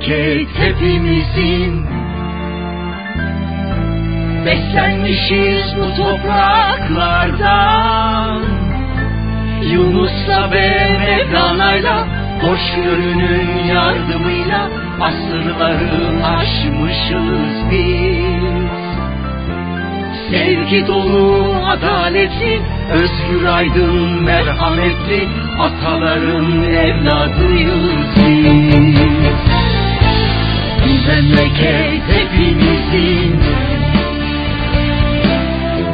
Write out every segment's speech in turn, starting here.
memleket hepimizin. Beslenmişiz bu topraklardan. Yunus'la ve Mevlana'yla Hoşgörünün yardımıyla Asırları aşmışız biz. Sevgi dolu, adaletli, özgür aydın, merhametli Ataların evladıyız biz Memleket hepimizin.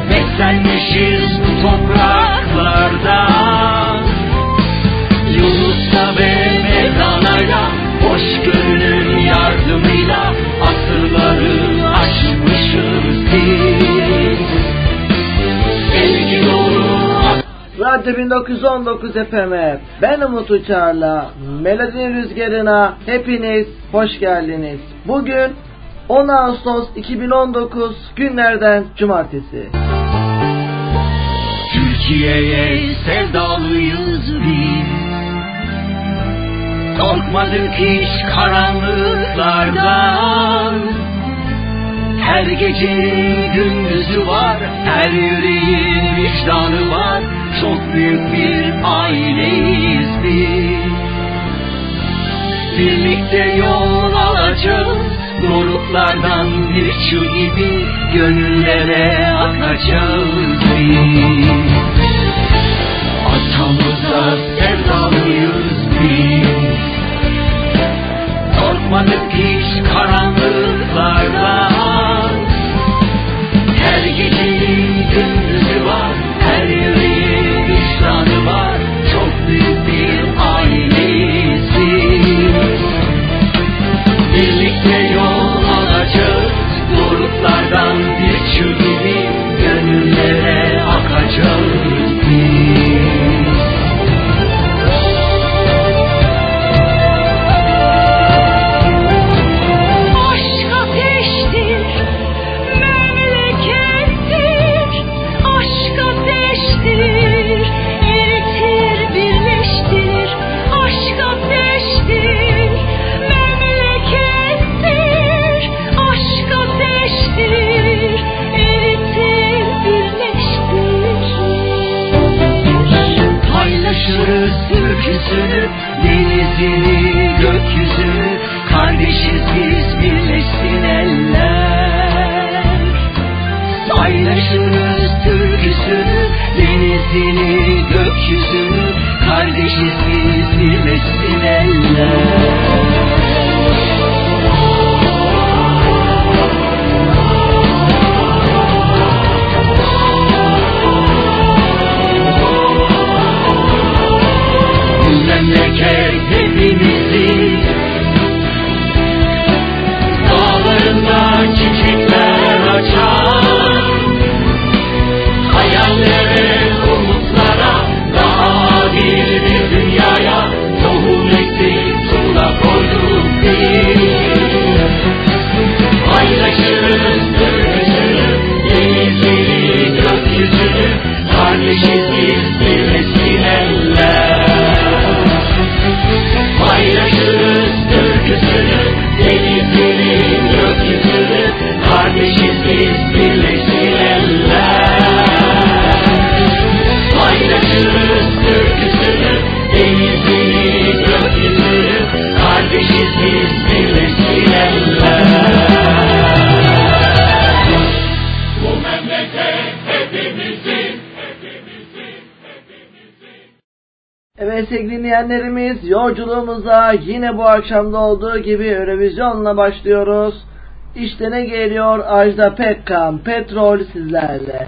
Beslenmişiz bu topraklardan Yunus'la ve Mevlana'yla Hoşgörünün yardımıyla Asırları aşmışız biz. Sevgi Radyo 1919 FM'e ben Umut Uçar'la Melodinin Rüzgarı'na hepiniz hoş geldiniz. Bugün 10 Ağustos 2019 günlerden cumartesi. Türkiye'ye sevdalıyız biz Korkmadık hiç karanlıklardan Her gecenin gündüzü var Her yüreğin vicdanı var Çok büyük bir aileyiz biz Birlikte yol alacağız. Doruklardan bir çığ gibi Gönüllere akacağız biz. Atamıza sevdalıyız biz. Korkmadık hiç karanlıklardan Her gecenin gündüzü denizini, gökyüzünü Kardeşiz biz birleşsin eller. Paylaşırız türküsünü, denizini, gökyüzünü Kardeşiz biz birleşsin Bu dinleyenlerimiz yolculuğumuza yine bu akşamda olduğu gibi Eurovision'la başlıyoruz. İşte ne geliyor Ajda Pekkan, Petrol sizlerle.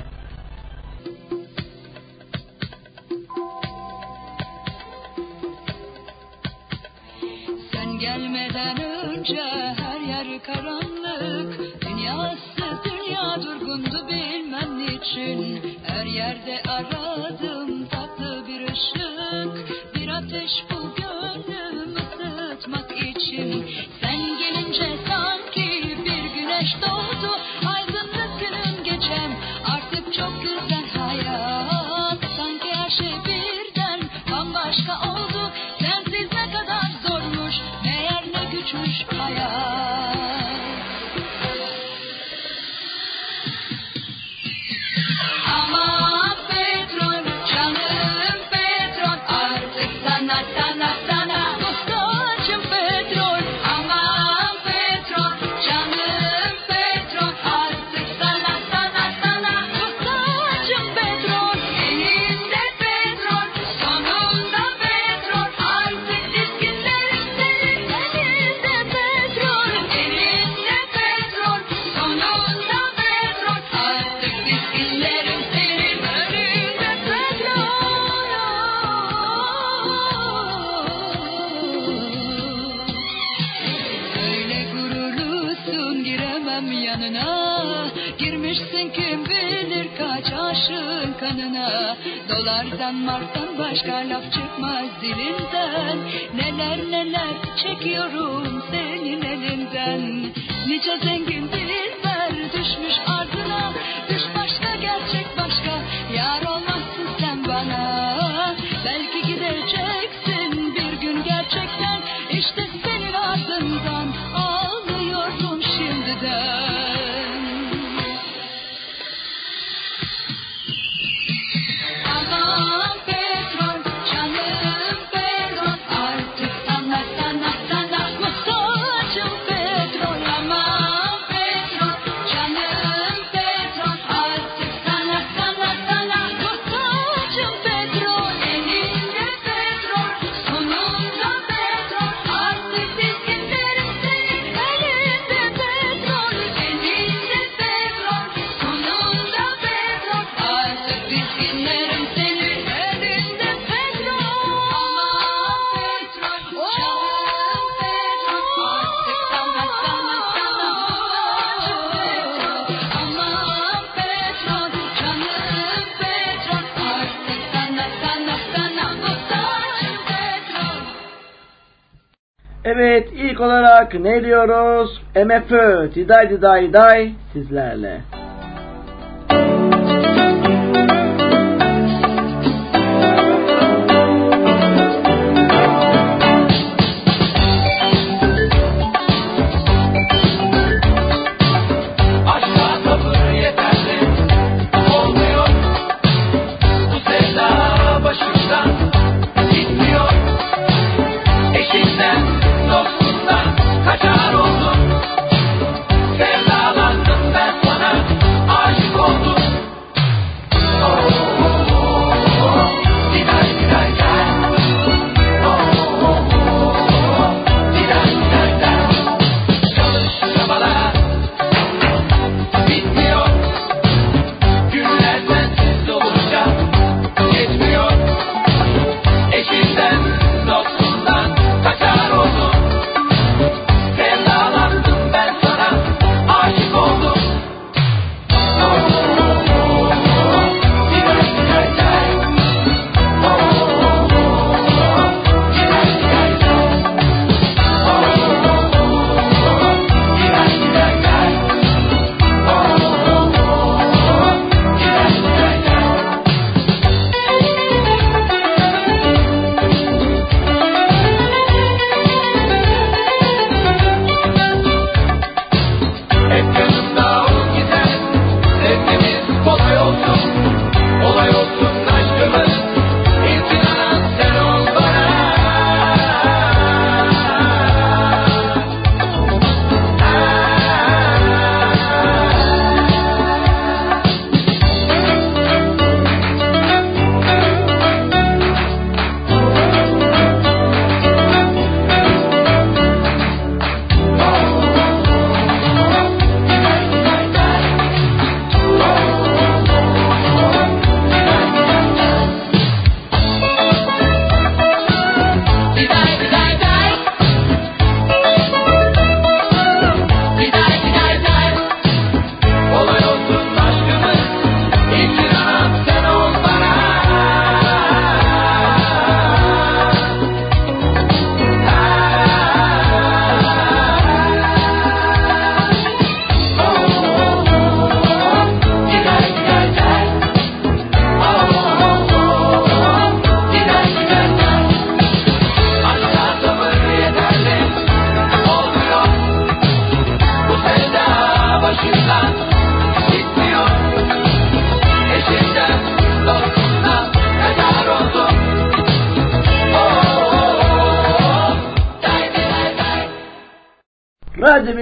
olarak ne diyoruz? MFÖ, diday diday diday sizlerle.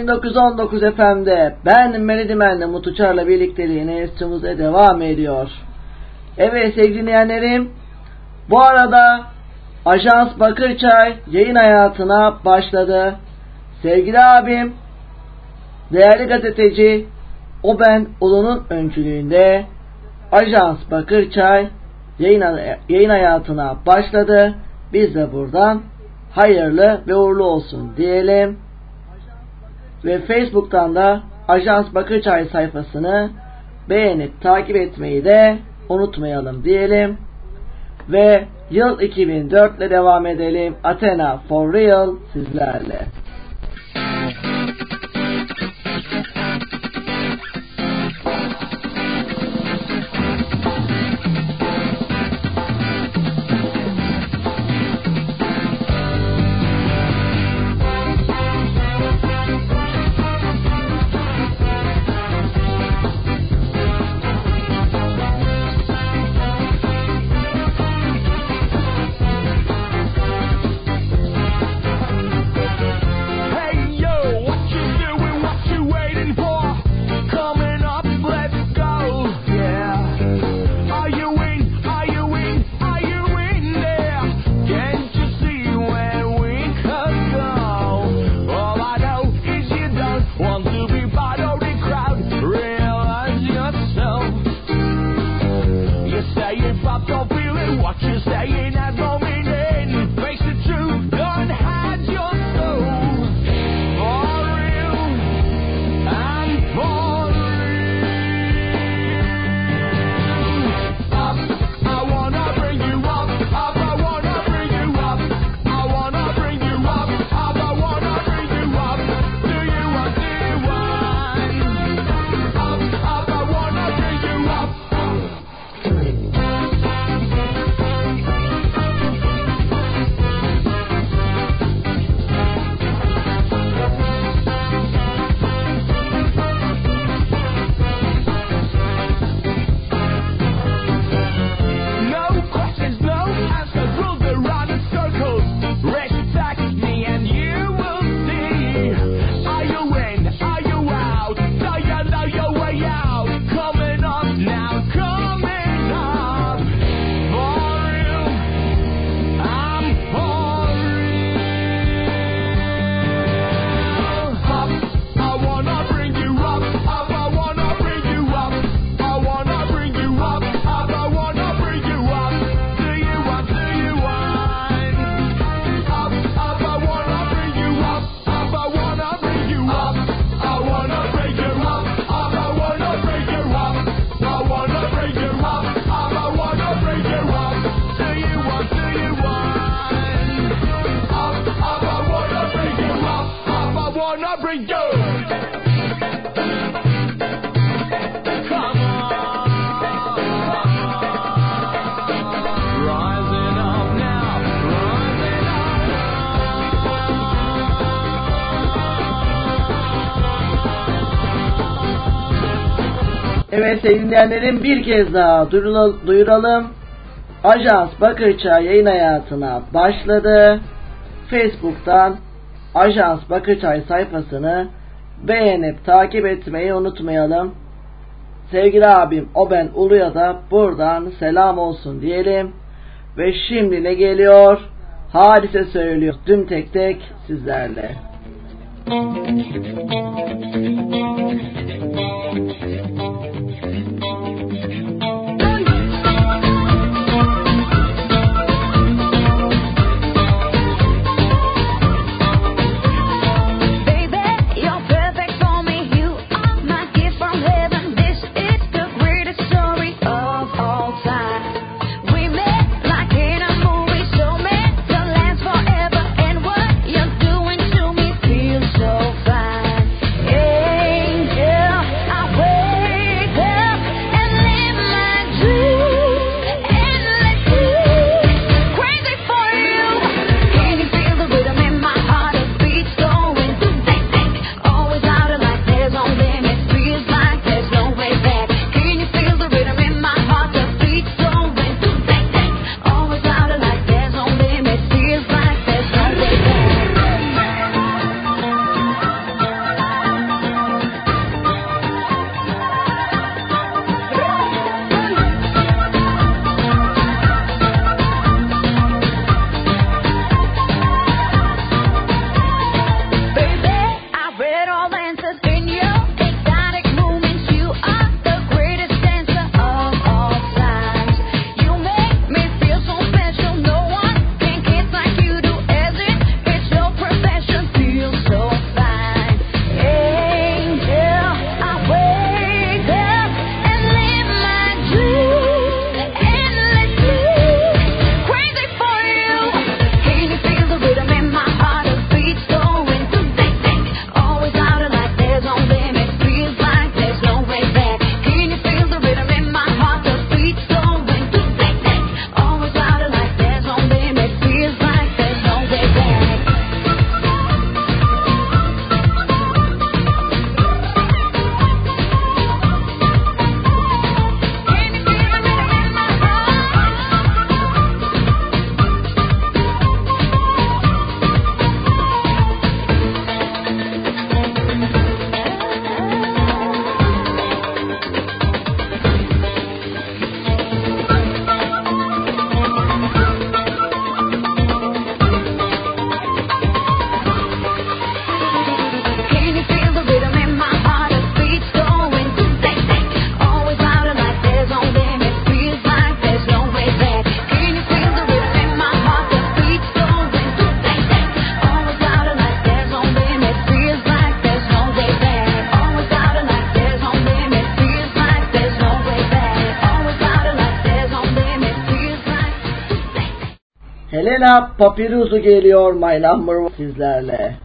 1919 FM'de ben Meridimen'le Mutlu Çar'la birlikteliğine stüdyomuza devam ediyor. Evet sevgili dinleyenlerim bu arada Ajans Bakırçay yayın hayatına başladı. Sevgili abim, değerli gazeteci Oben Ulu'nun öncülüğünde Ajans Bakırçay yayın, yayın hayatına başladı. Biz de buradan hayırlı ve uğurlu olsun diyelim ve Facebook'tan da Ajans Bakırçay sayfasını beğenip takip etmeyi de unutmayalım diyelim. Ve yıl 2004 ile devam edelim. Athena for real sizlerle. Evet sevgili dinleyenlerim bir kez daha duyuralım. Ajans Bakırçay yayın hayatına başladı. Facebook'tan Ajans Bakırçay sayfasını beğenip takip etmeyi unutmayalım. Sevgili abim o ben Ulu'ya da buradan selam olsun diyelim. Ve şimdi ne geliyor? Hadise söylüyor. Düm tek tek sizlerle. Forever, Kitap papyrusu geliyor Maylamur sizlerle.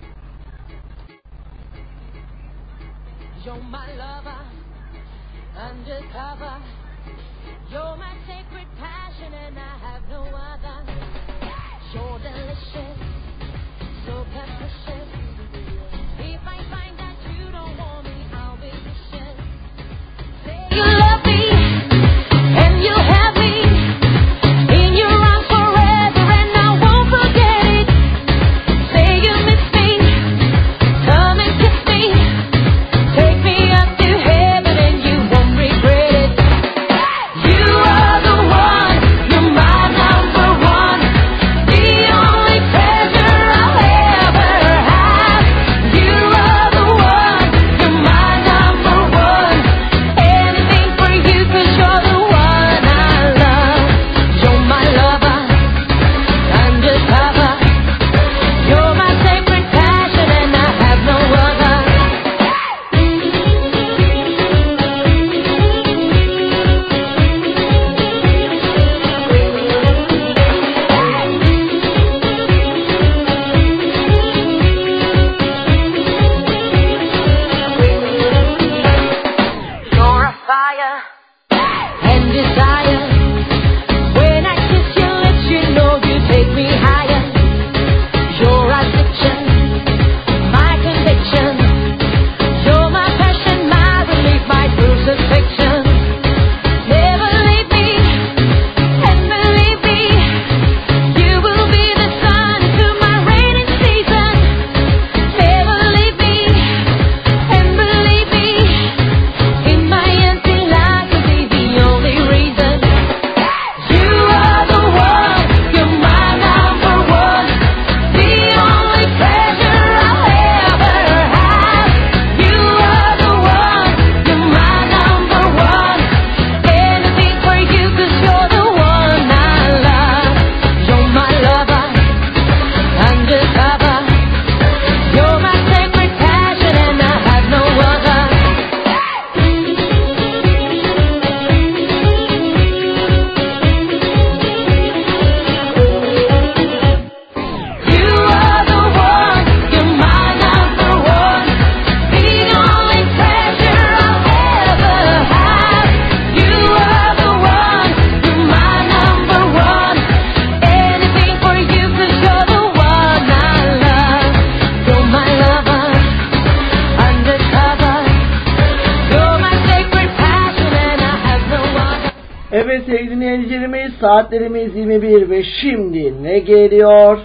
geliyor.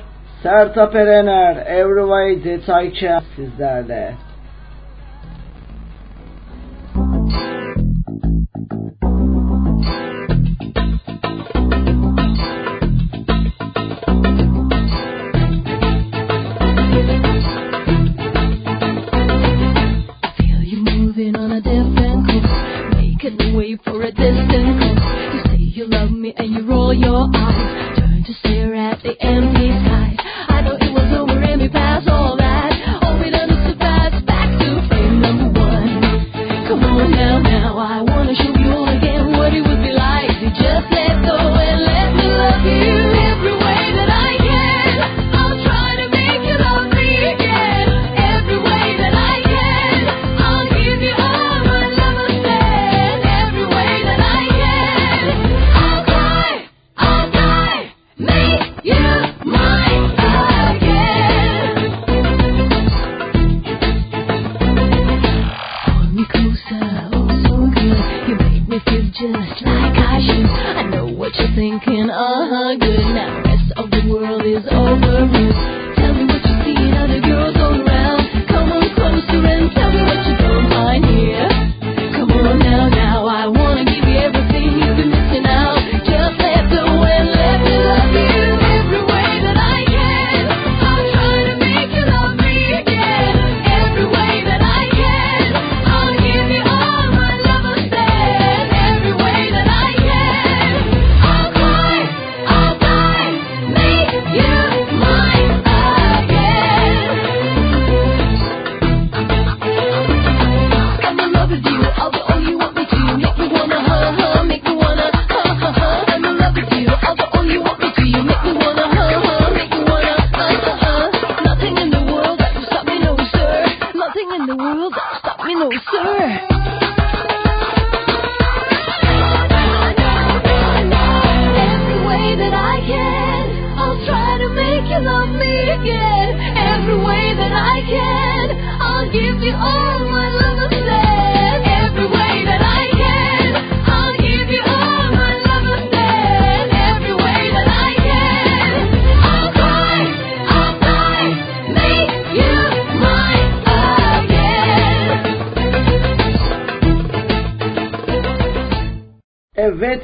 Sertap Erener, Every Way sizlerle.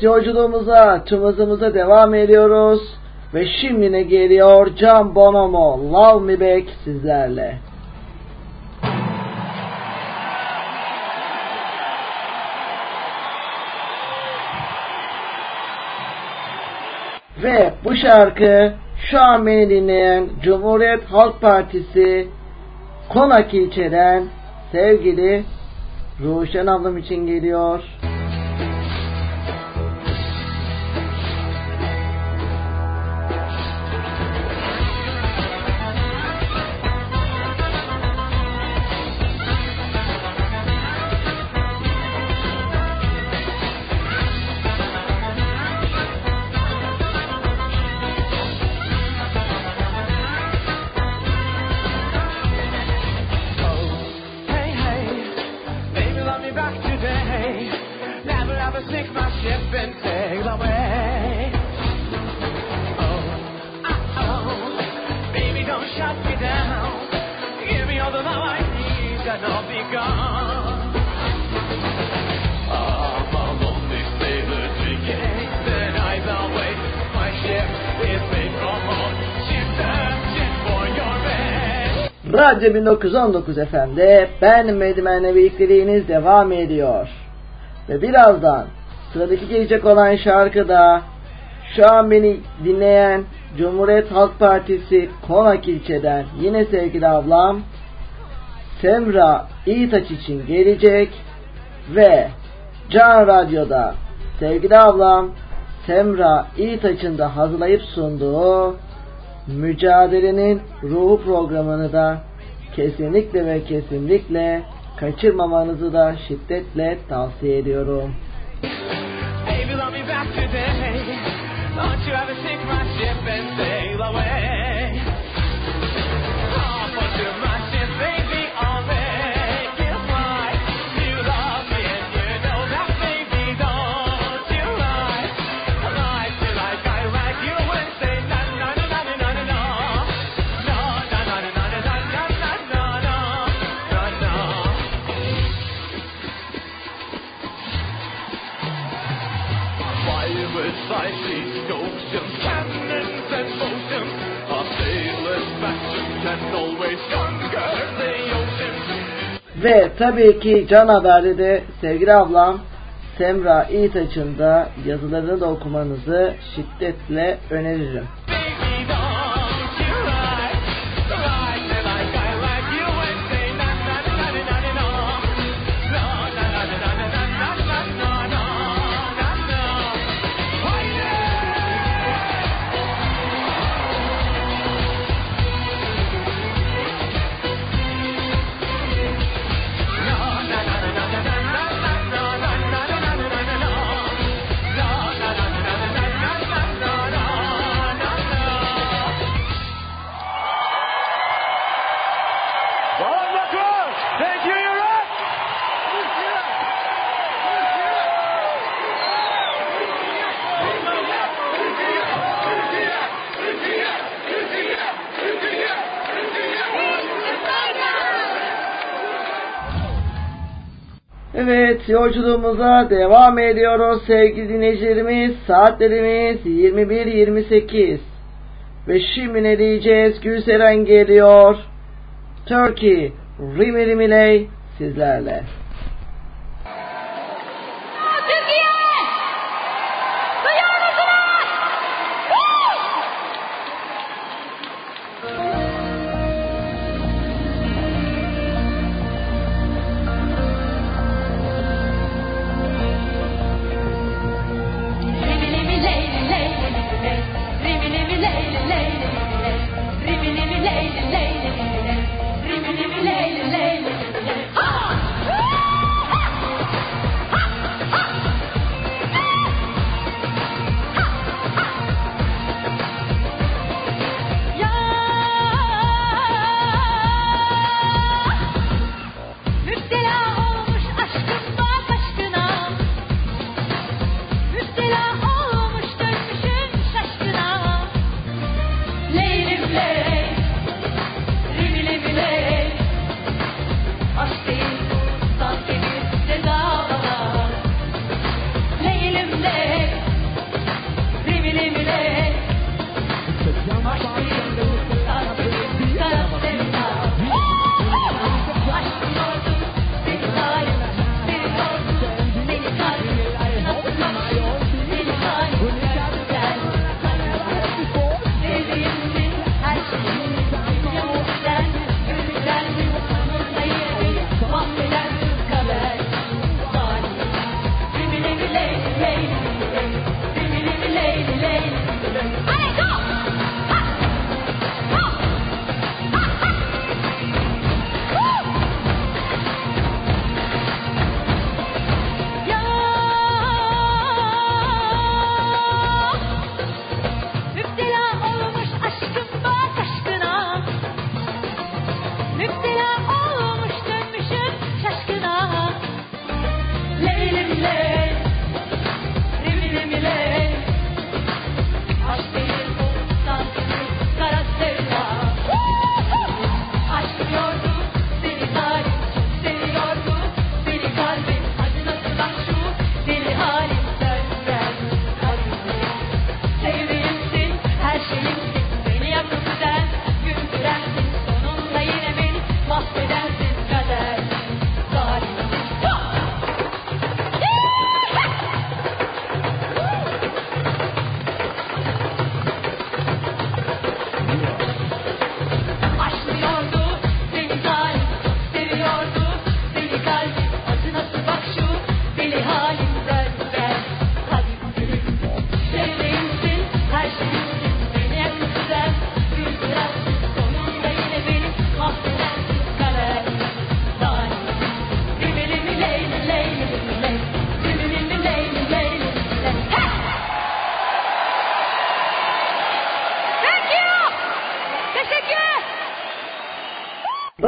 Yolculuğumuza, tüm hızımıza devam ediyoruz. Ve şimdi ne geliyor? Can Bonomo, Love Me Back sizlerle. Ve bu şarkı şu an beni dinleyen Cumhuriyet Halk Partisi Konak ilçeden sevgili Ruşen ablam için geliyor. Radyo 1919 FM'de ben Medimen'le birlikteliğiniz devam ediyor. Ve birazdan sıradaki gelecek olan şarkı da şu an beni dinleyen Cumhuriyet Halk Partisi Konak ilçeden yine sevgili ablam Semra İtaç için gelecek ve Can Radyo'da sevgili ablam Semra İtaç'ın da hazırlayıp sunduğu Mücadelenin Ruhu programını da kesinlikle ve kesinlikle kaçırmamanızı da şiddetle tavsiye ediyorum. Baby, Ve tabii ki Can Haber'de de sevgili ablam Semra İtaç'ın da yazılarını da okumanızı şiddetle öneririm. Evet yolculuğumuza devam ediyoruz sevgili dinleyicilerimiz. Saatlerimiz 21.28 ve şimdi ne diyeceğiz? Gülseren geliyor. Turkey Rimi Rimiley sizlerle.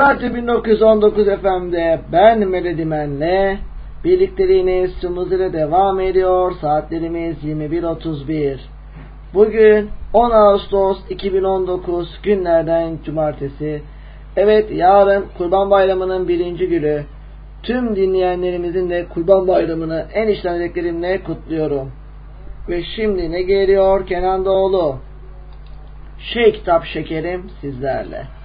Parti 1919 FM'de ben Meledimen'le birlikteliğiniz tüm devam ediyor. Saatlerimiz 21.31. Bugün 10 Ağustos 2019 günlerden cumartesi. Evet yarın Kurban Bayramı'nın birinci günü. Tüm dinleyenlerimizin de Kurban Bayramı'nı en içten dileklerimle kutluyorum. Ve şimdi ne geliyor Kenan Doğulu? Şey kitap şekerim sizlerle.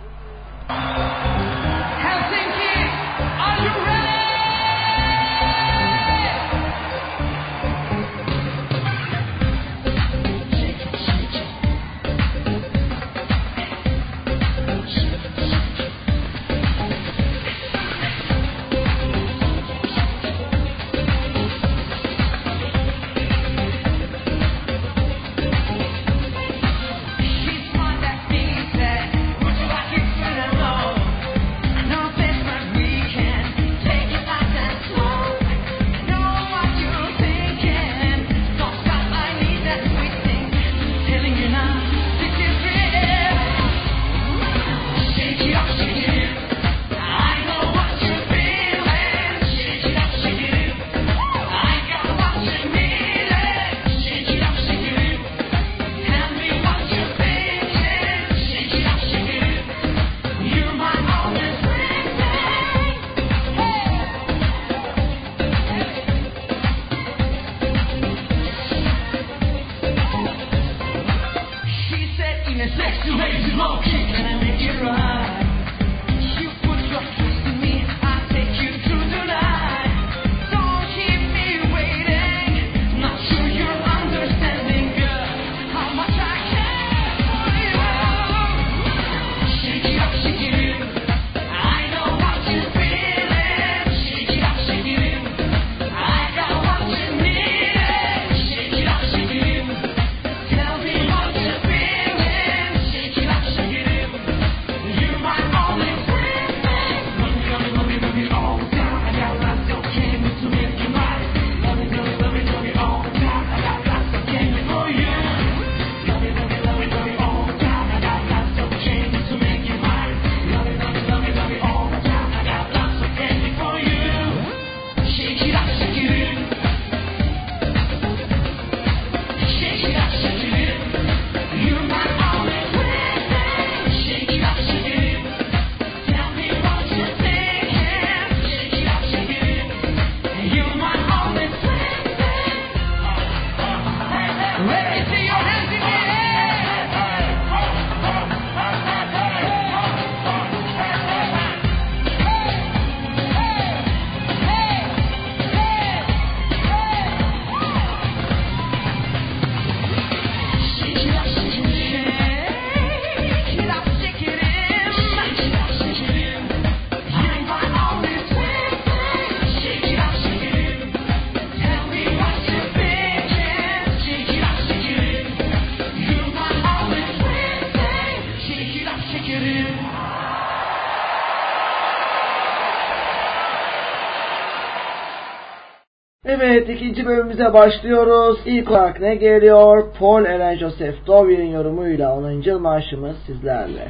Evet ikinci bölümümüze başlıyoruz. İlk olarak ne geliyor? Paul Eren Joseph Dowier'in yorumuyla 10. marşımız sizlerle.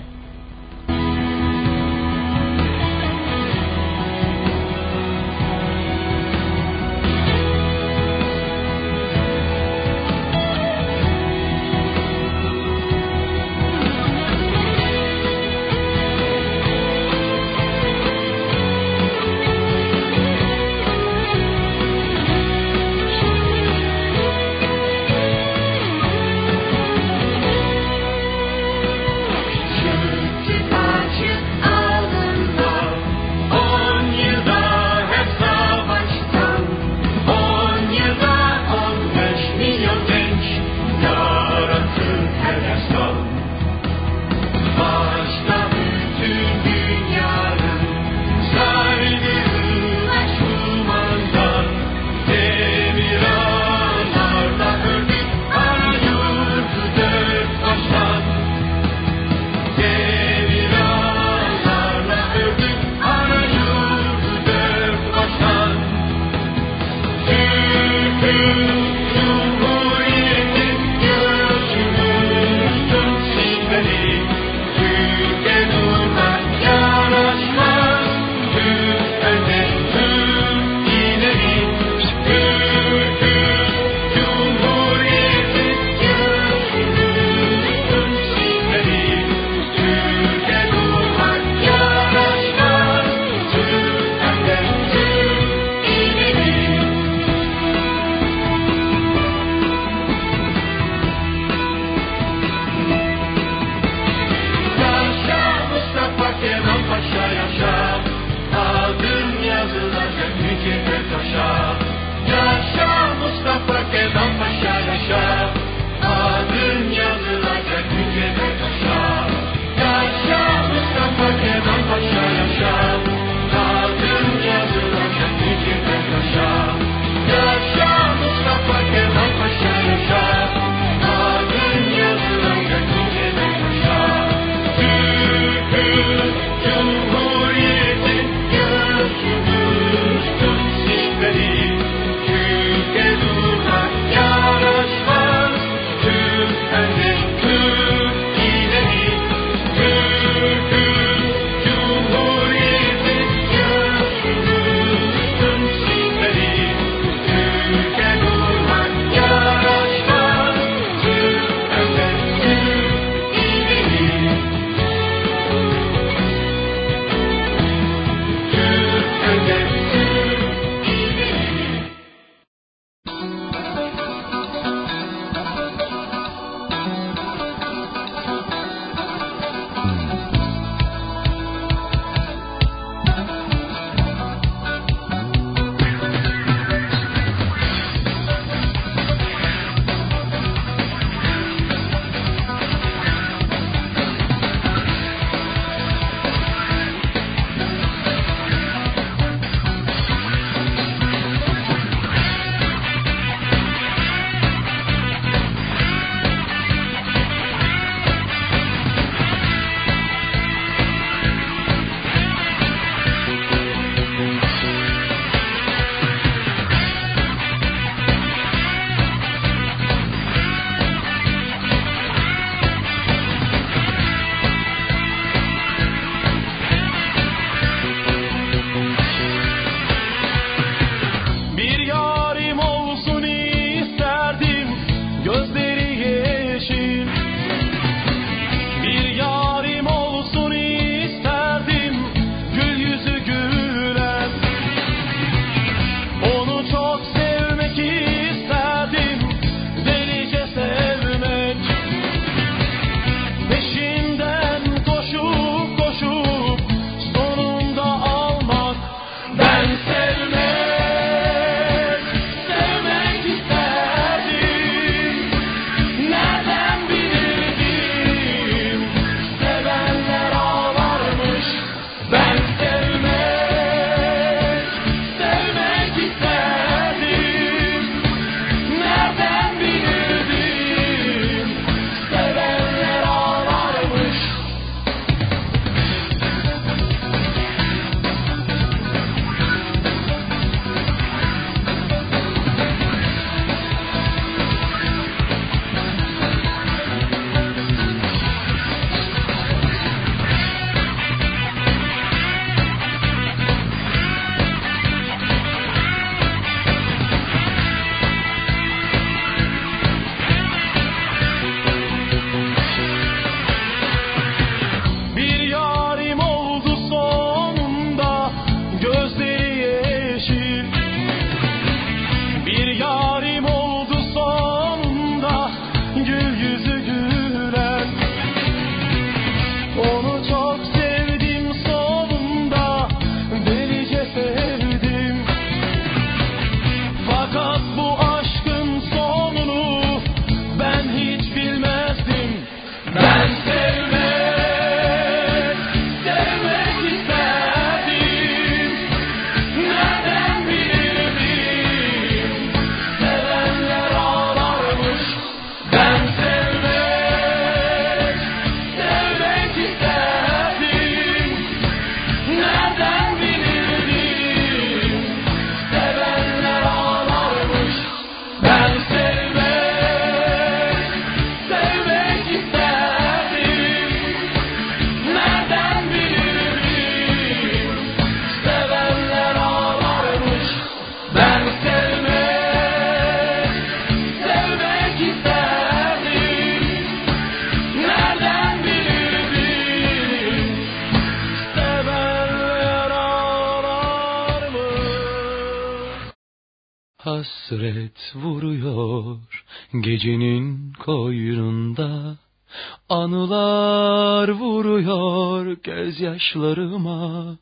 Anılar vuruyor gözyaşlarıma.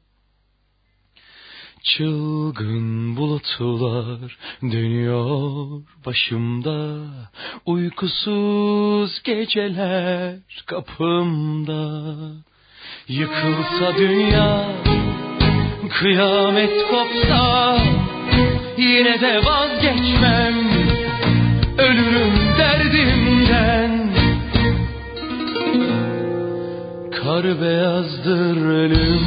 Çılgın bulutlar dönüyor başımda. Uykusuz geceler kapımda. Yıkılsa dünya kıyamet kopsa Yine de vazgeçmem. Ölürüm derdimden Kar beyazdır ölüm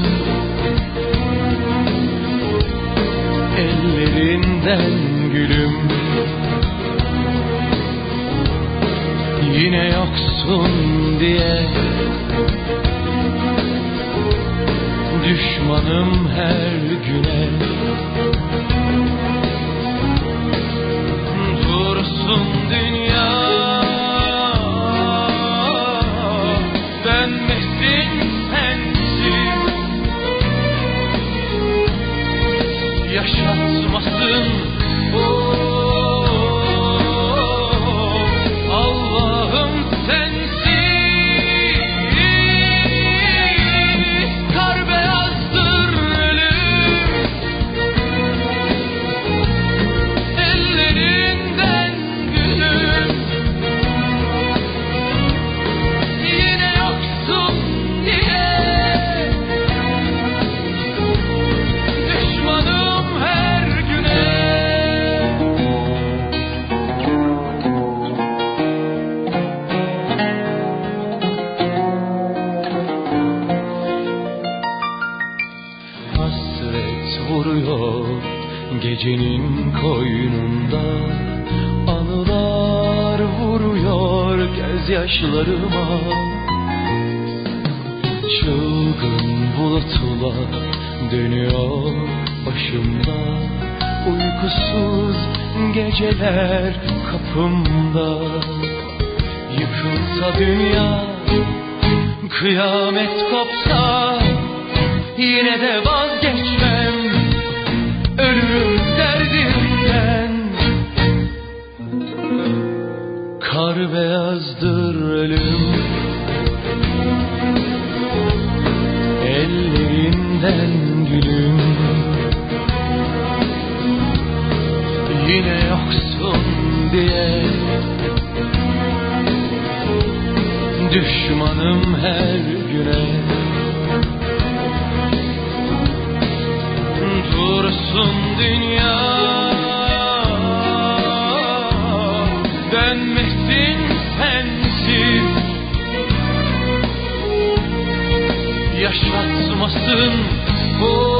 ellerinden gülüm. Yine yoksun diye. Düşmanım her güne yaşatmasın. Oh, gecenin koynunda Anılar vuruyor gözyaşlarıma. Çılgın bulutlar dönüyor başımda. Uykusuz geceler kapımda. Yıkılsa dünya kıyamet kopsa Yine de vazgeçmem Kar beyazdır ölüm. Ellerinden gülüm. Yine yoksun diye. Düşmanım her güne. Dursun dünya. Dönmesin yaşatmasın. Oh,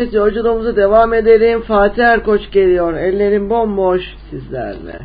Evet yolculuğumuza devam edelim. Fatih Erkoç geliyor. Ellerim bomboş sizlerle.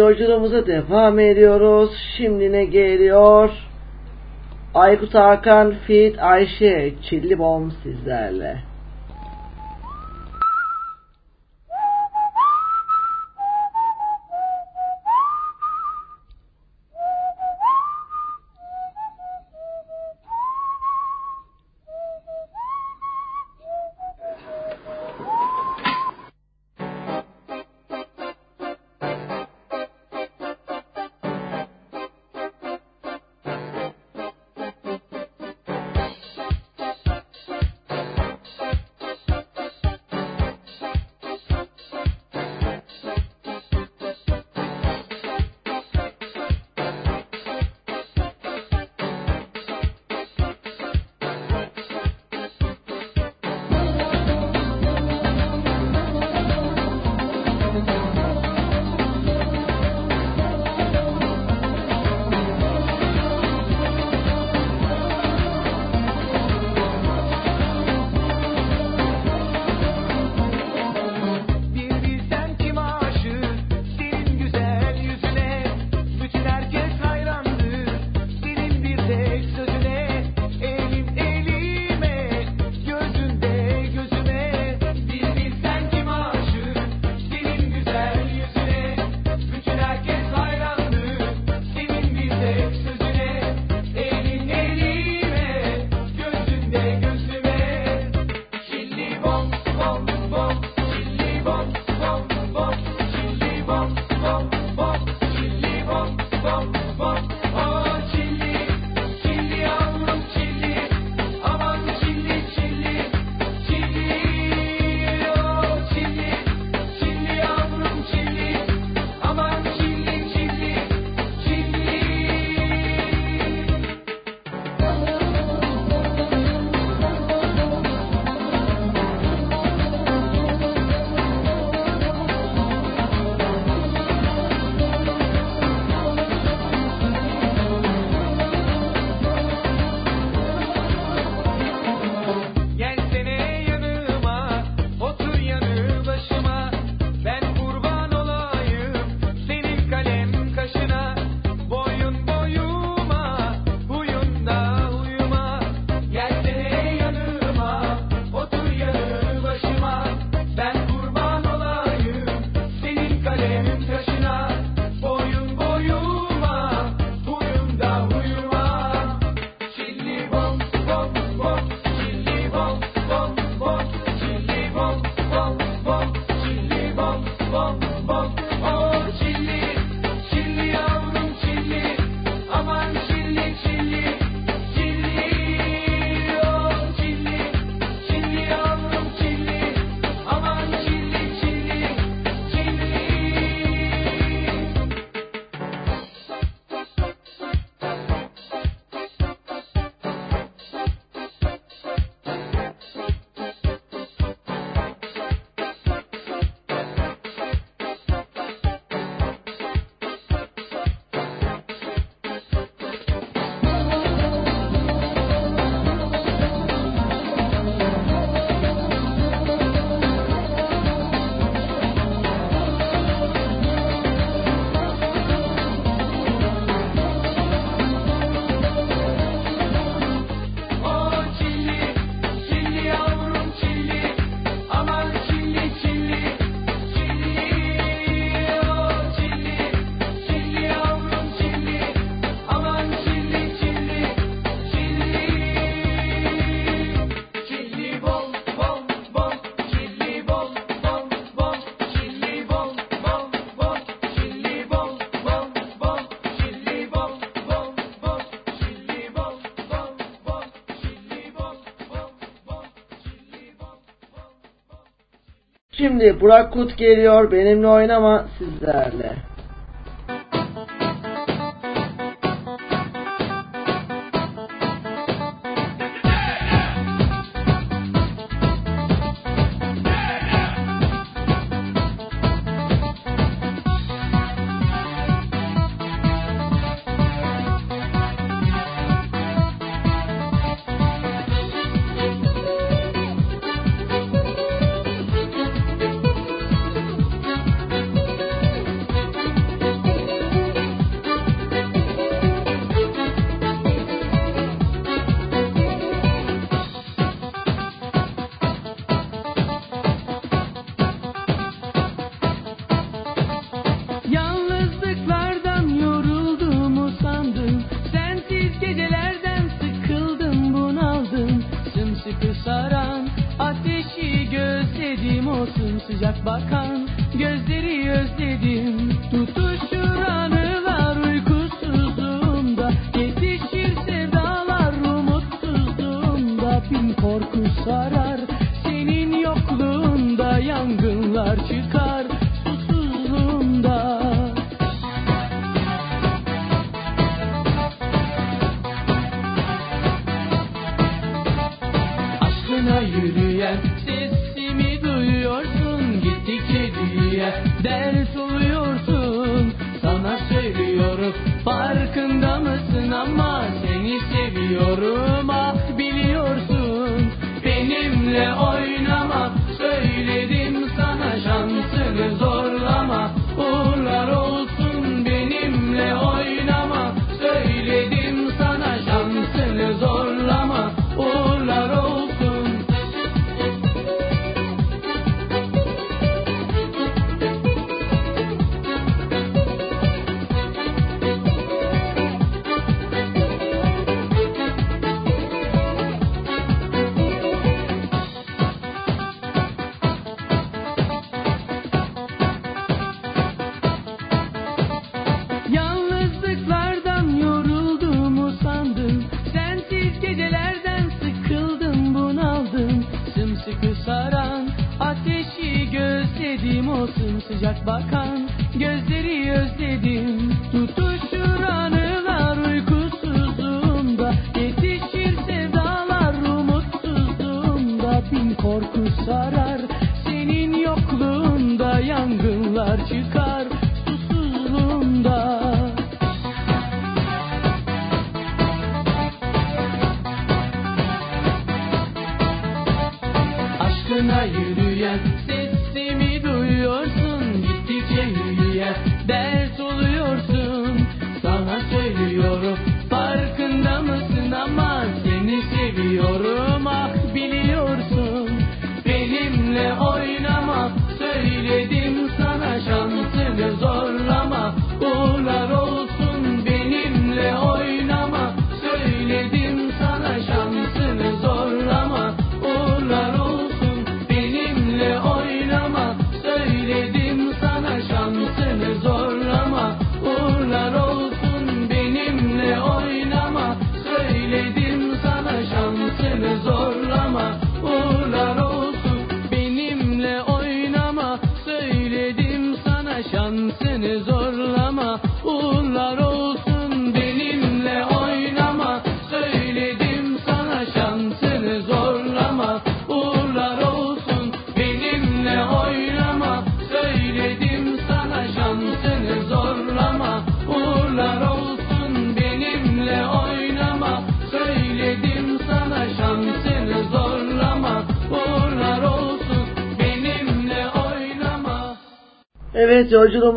yolculuğumuza devam ediyoruz. Şimdi ne geliyor? Aykut Hakan, Fit Ayşe, Çilli Bom sizlerle. Şimdi Burak Kut geliyor benimle oynama sizlerle. sarar. Senin yokluğunda yangınlar çıkar.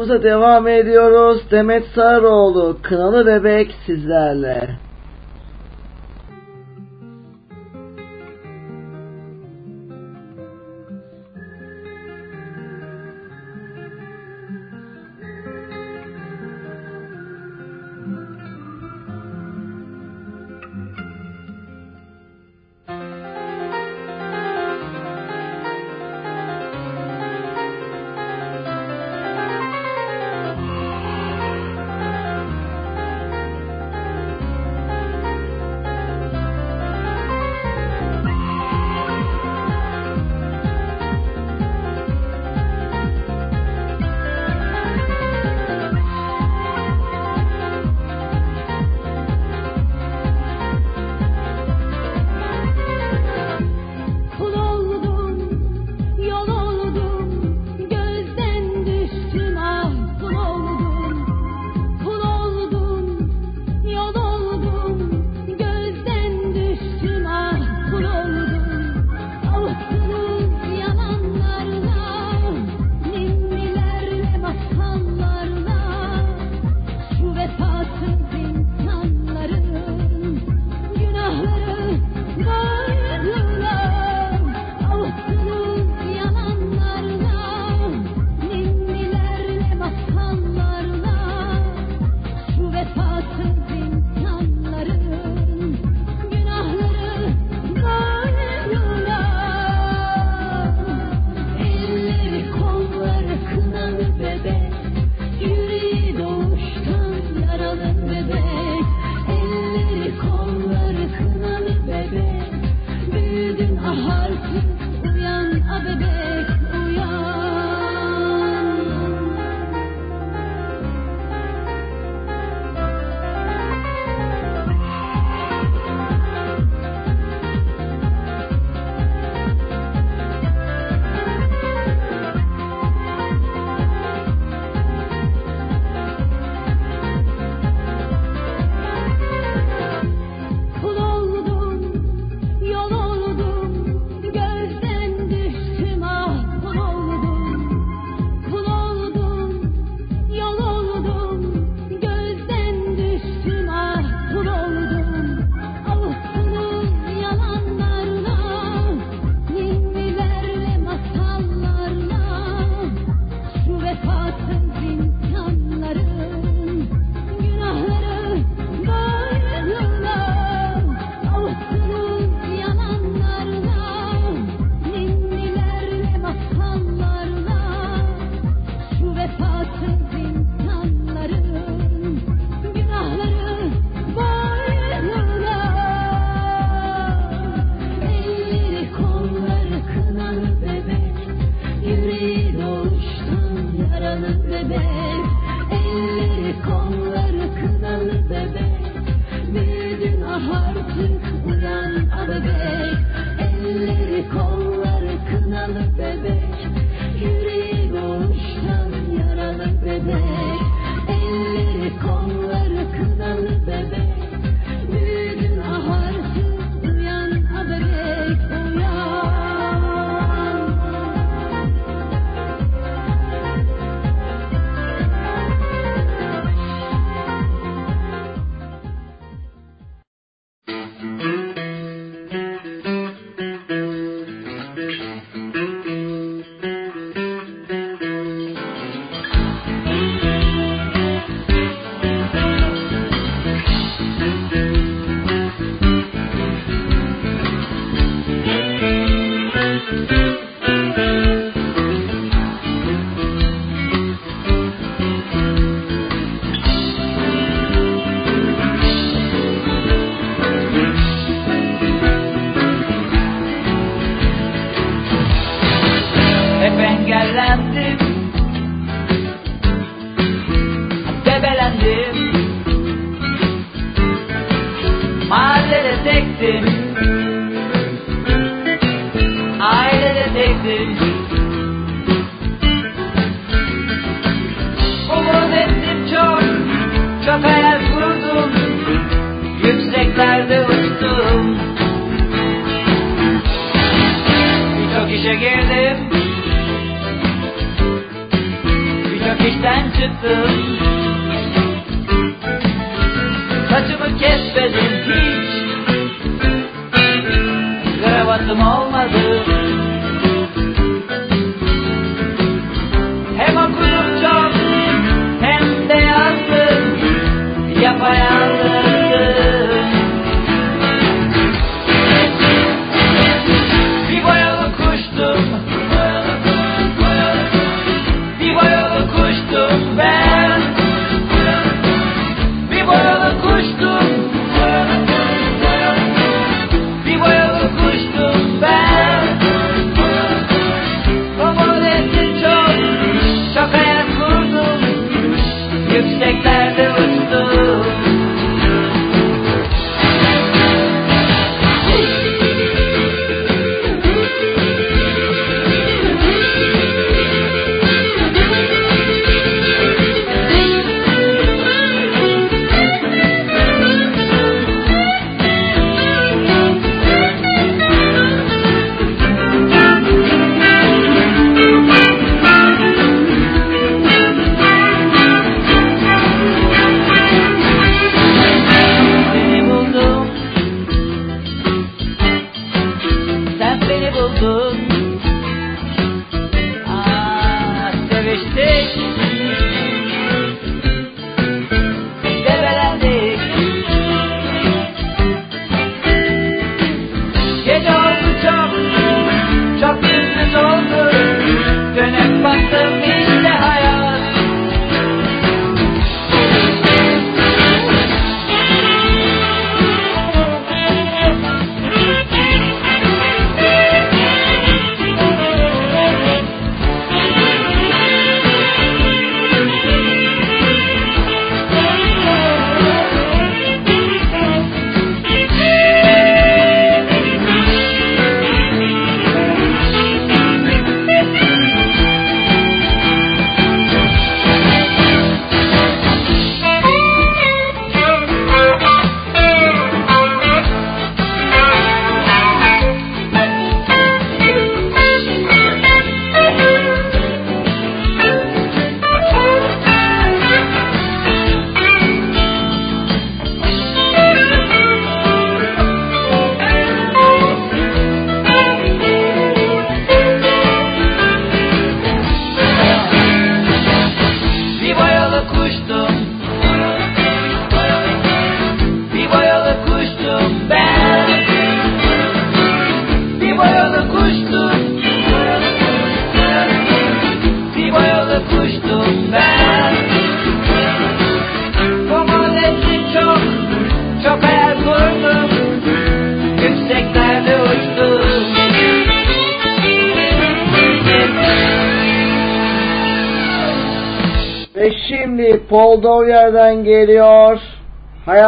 yolculuğumuza devam ediyoruz. Demet Sarıoğlu, Kınalı Bebek sizlerle.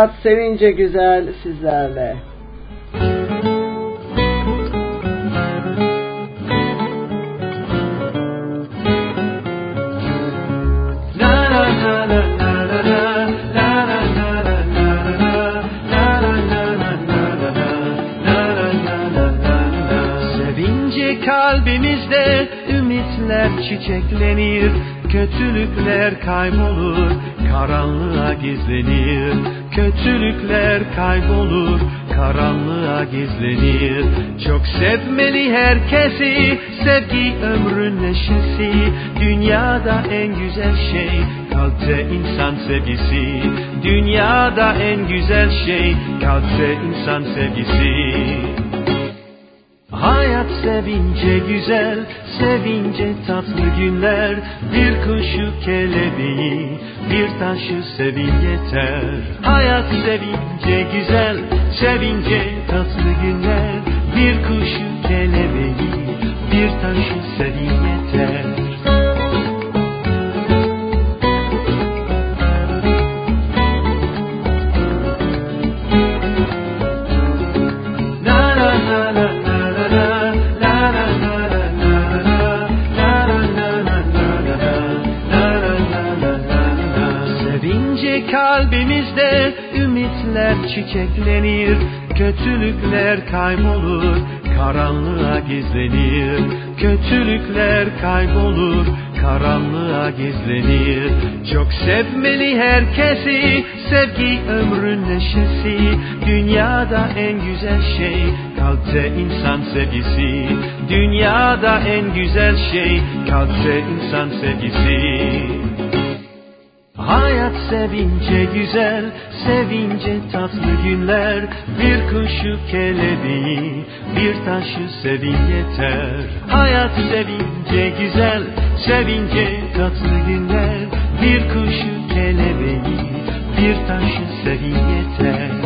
Hayat sevince güzel sizlerle. Kalbimizde ümitler çiçeklenir Kötülükler kaybolur, karanlığa gizlenir gizlenir Çok sevmeli herkesi, sevgi ömrün neşesi. Dünyada en güzel şey, kalpte insan sevgisi. Dünyada en güzel şey, kalpte insan sevgisi. Hayat sevince güzel, sevince tatlı günler. Bir kuşu kelebeği, bir taşı sevin yeter. Hayat sevince güzel, sevince tatlı günler Bir kuşu kelebeği, bir taşı sevin gizlenir. Kötülükler kaybolur karanlığa gizlenir. Çok sevmeli herkesi sevgi ömrün neşesi. Dünyada en güzel şey kalpte insan sevgisi. Dünyada en güzel şey kalpte insan sevgisi Hayat sevince güzel, sevince tatlı günler. Bir kuşu kelebeği, bir taşı sevin yeter. Hayat sevince güzel, sevince tatlı günler. Bir kuşu kelebeği, bir taşı sevin yeter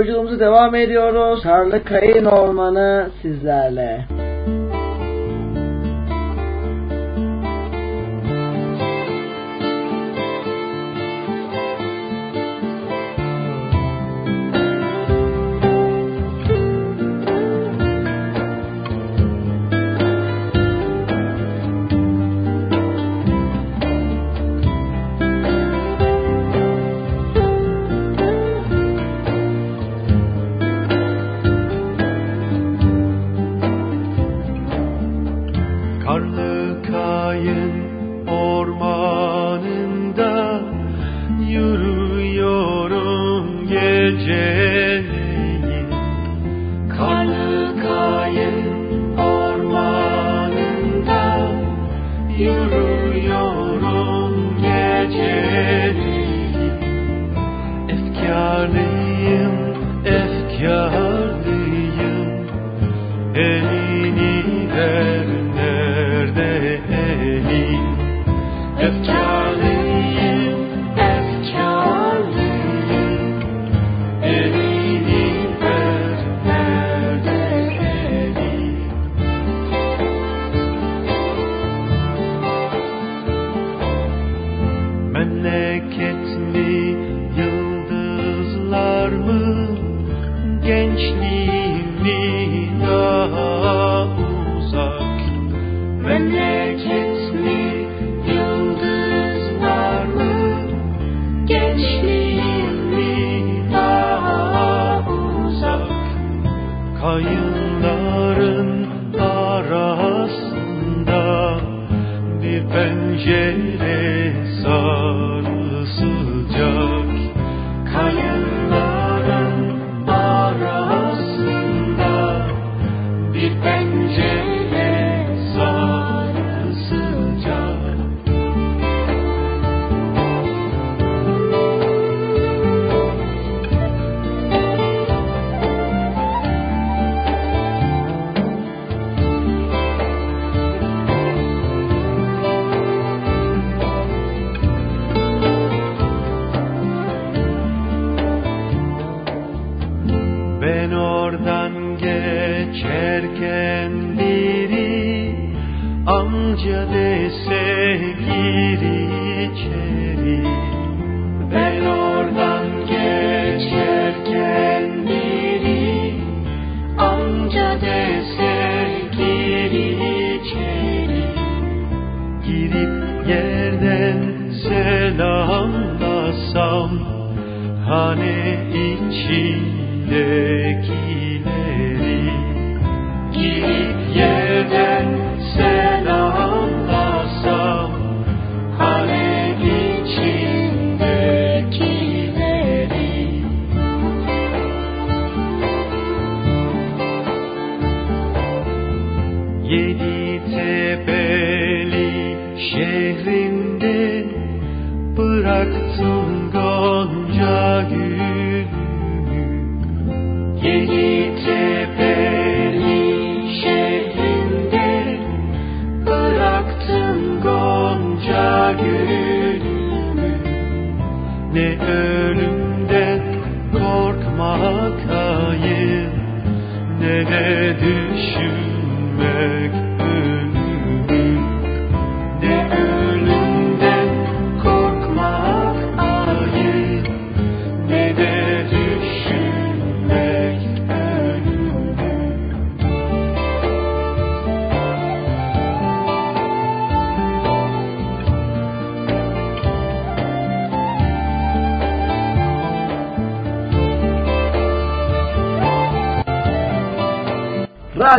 yolculuğumuza devam ediyoruz. Harlı Kayın Ormanı sizlerle.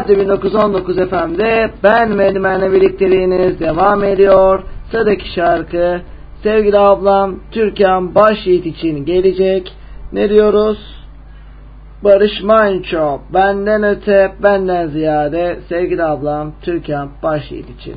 Radyo 1919 FM'de ben ve Edmen'le birlikteliğiniz devam ediyor. Sıradaki şarkı sevgili ablam Türkan Başyiğit için gelecek. Ne diyoruz? Barış Manço benden öte benden ziyade sevgili ablam Türkan Başyiğit için.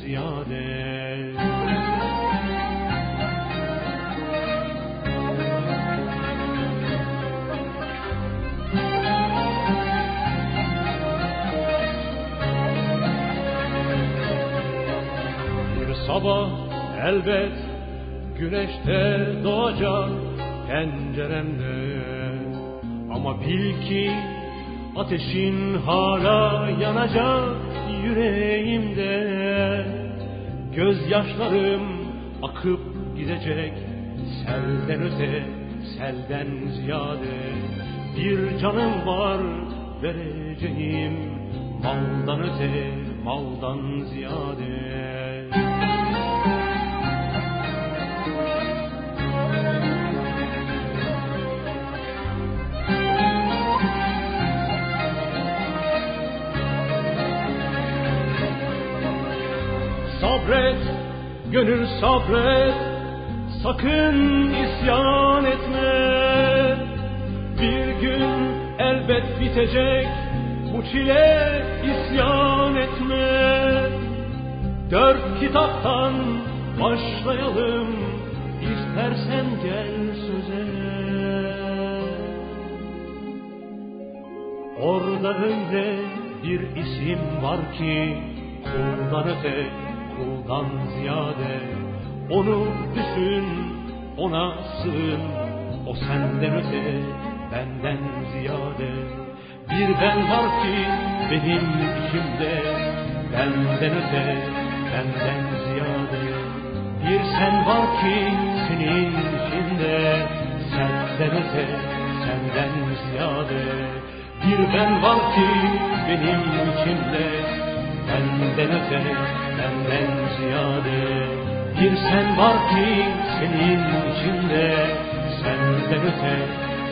Ziyade. Bir sabah elbet güneşte doğacak penceremde Ama bil ki ateşin hala yanacak yüreğimde Gözyaşlarım akıp gidecek selden öte selden ziyade. Bir canım var vereceğim maldan öte maldan ziyade gönül sabret, sakın isyan etme. Bir gün elbet bitecek, bu çile isyan etme. Dört kitaptan başlayalım, istersen gel söze. Orada öyle bir isim var ki kuldan öte, kuldan ziyade Onu düşün, ona sığın. O senden öte, benden ziyade. Bir ben var ki benim içimde Benden öte, benden ziyade. Bir sen var ki senin içinde Senden öte, senden ziyade. Bir ben var ki benim içimde benden öte, benden ziyade. Bir sen var ki senin içinde, senden öte,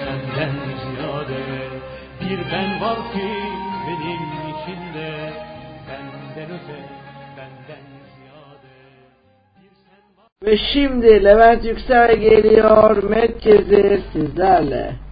senden ziyade. Bir ben var ki benim içinde, benden öte, benden Ve şimdi Levent Yüksel geliyor merkezi sizlerle.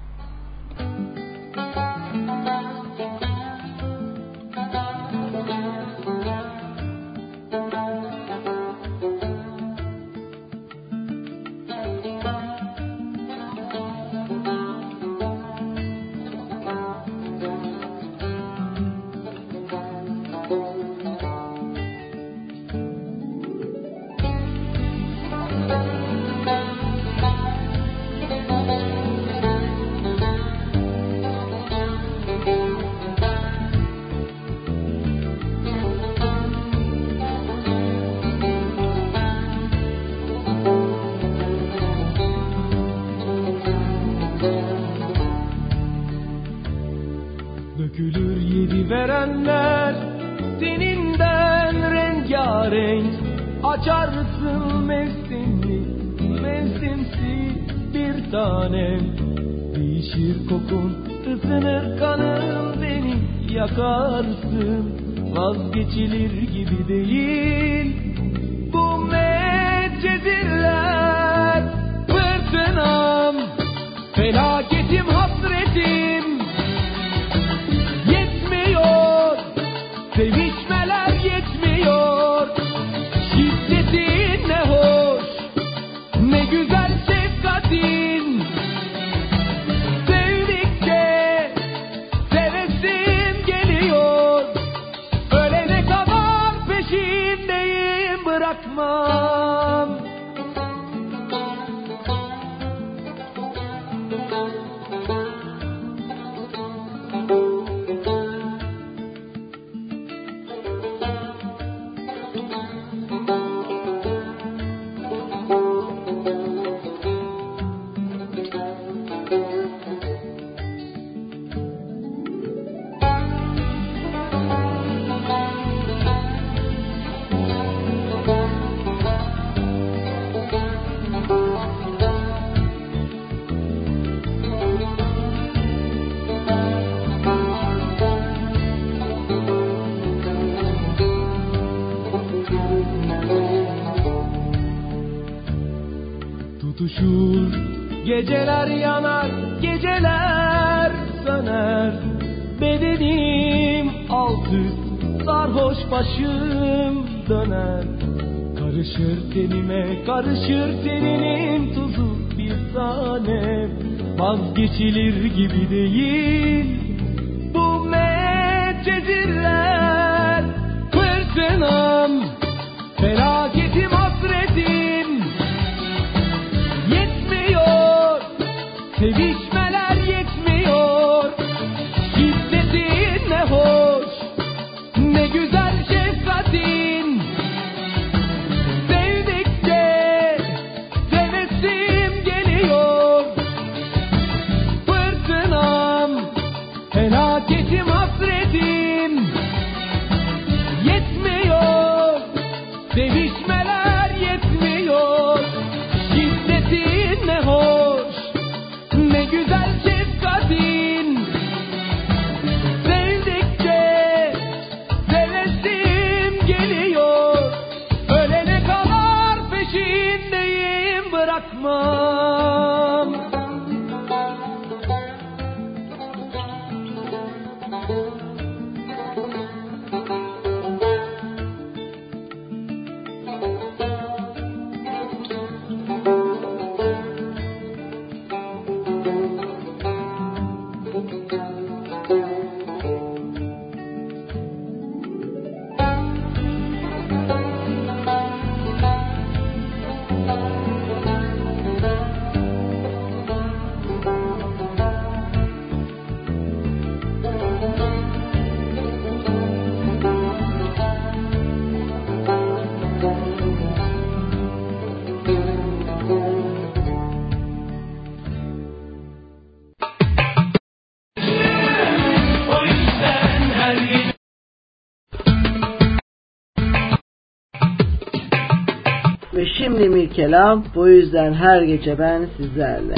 kelam. Bu yüzden her gece ben sizlerle.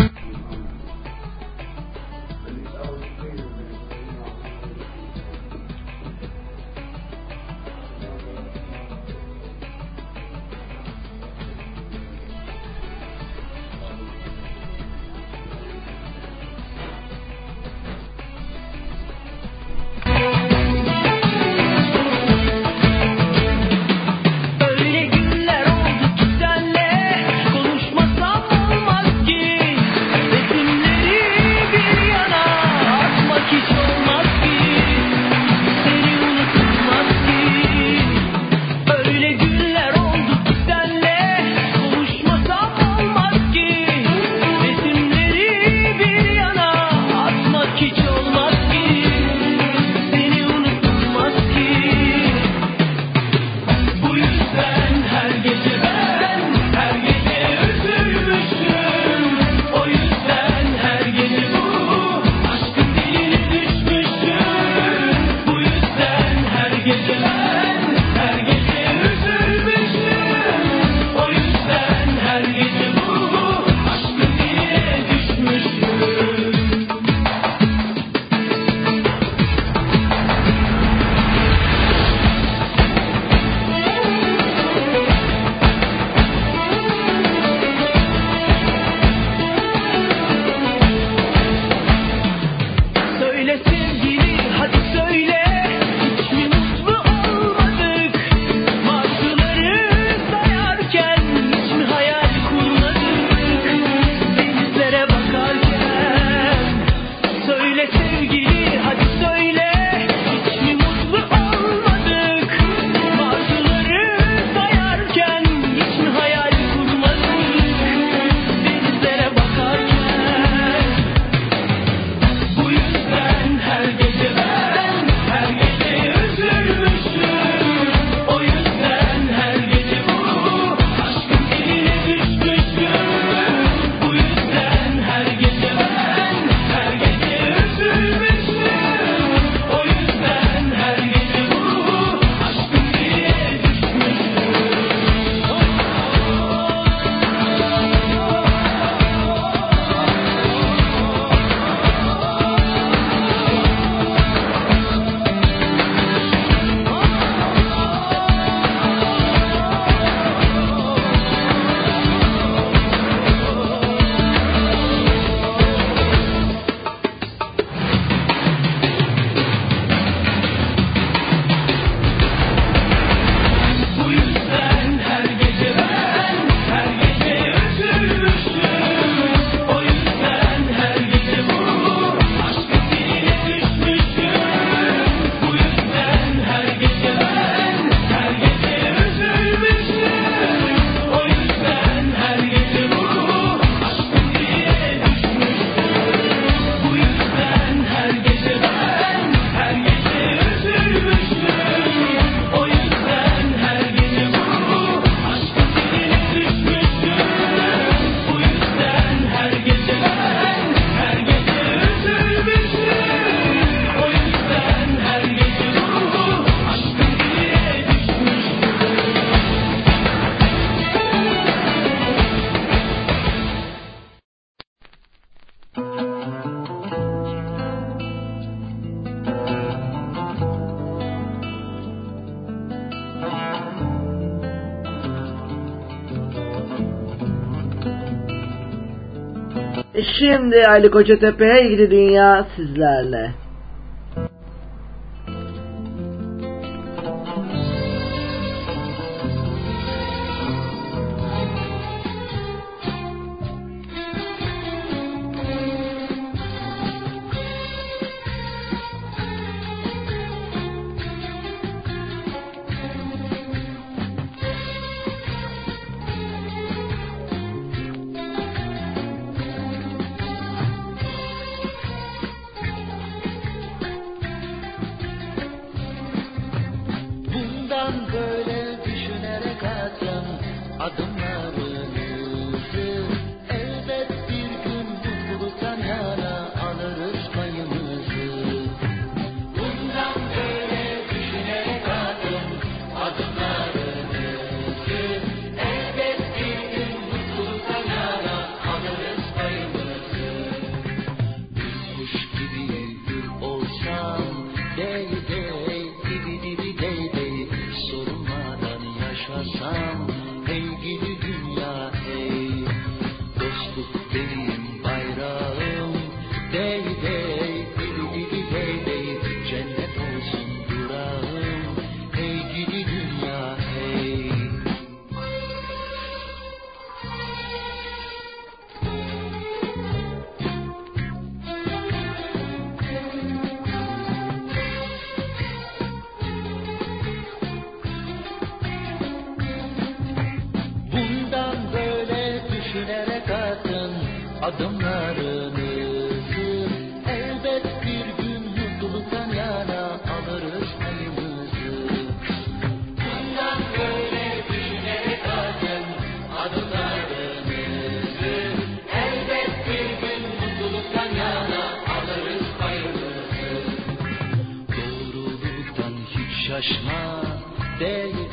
Şimdi Ali Kocatepe'ye ilgili dünya sizlerle. şaşma değil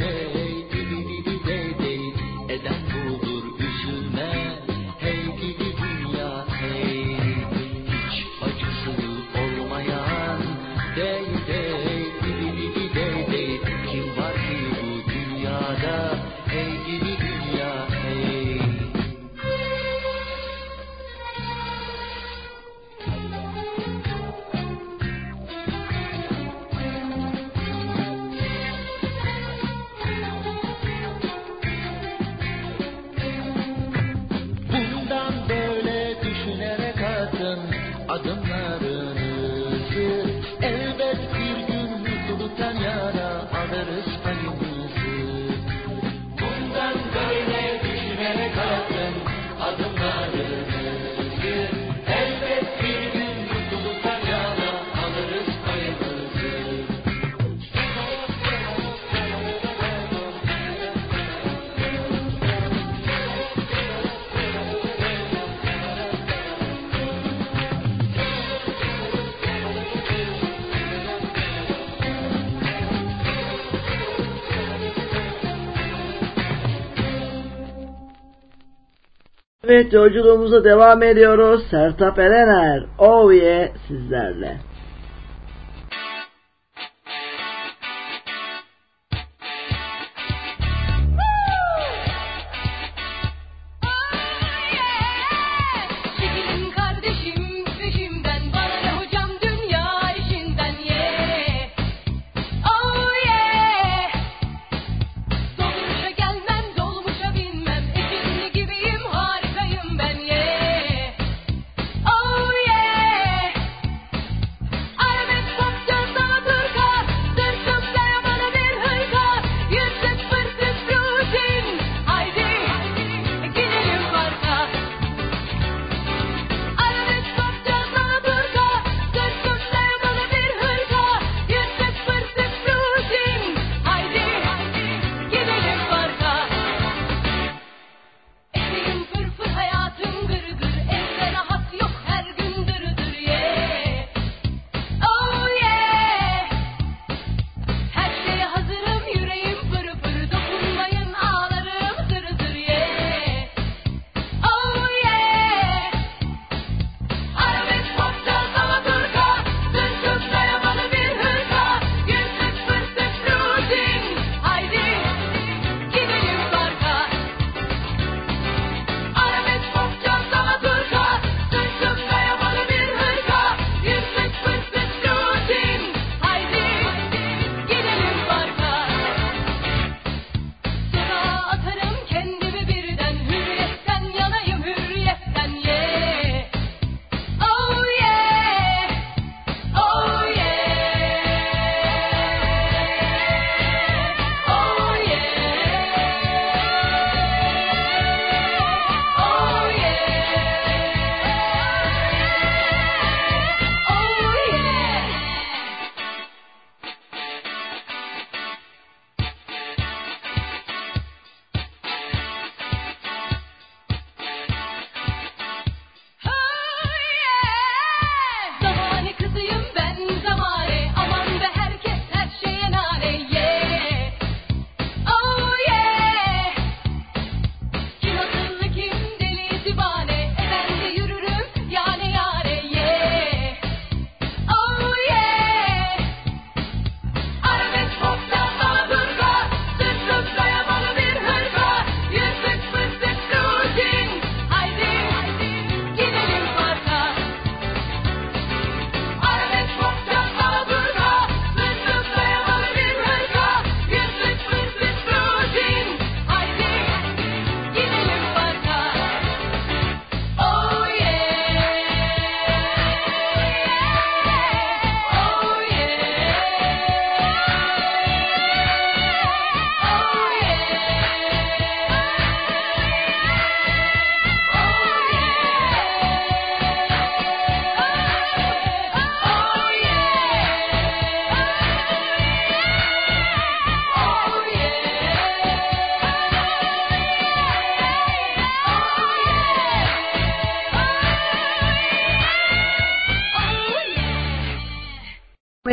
sohbet yolculuğumuza devam ediyoruz. Sertap Erener, Oviye oh yeah, sizlerle.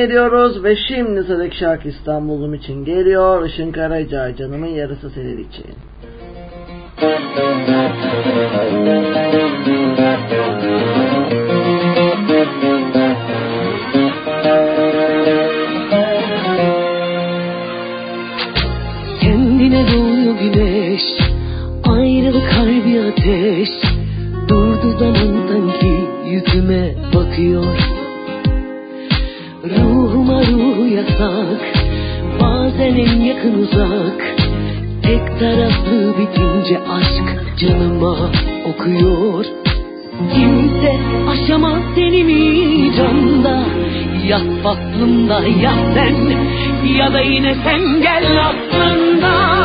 Ediyoruz ve şimdi sıradaki şarkı İstanbul'um için geliyor. Işın Karaca canımın yarısı senin için. Kendine doğuyor güneş Ayrılık harbi ateş Durdu zaman sanki yüzüme bakıyor Ruhuma ruhu yasak Bazen en yakın uzak. Tek taraflı bitince aşk canıma okuyor. Kimse aşamaz seni mi canda? Yaz faslında ya sen. Ya da yine sen gel aslında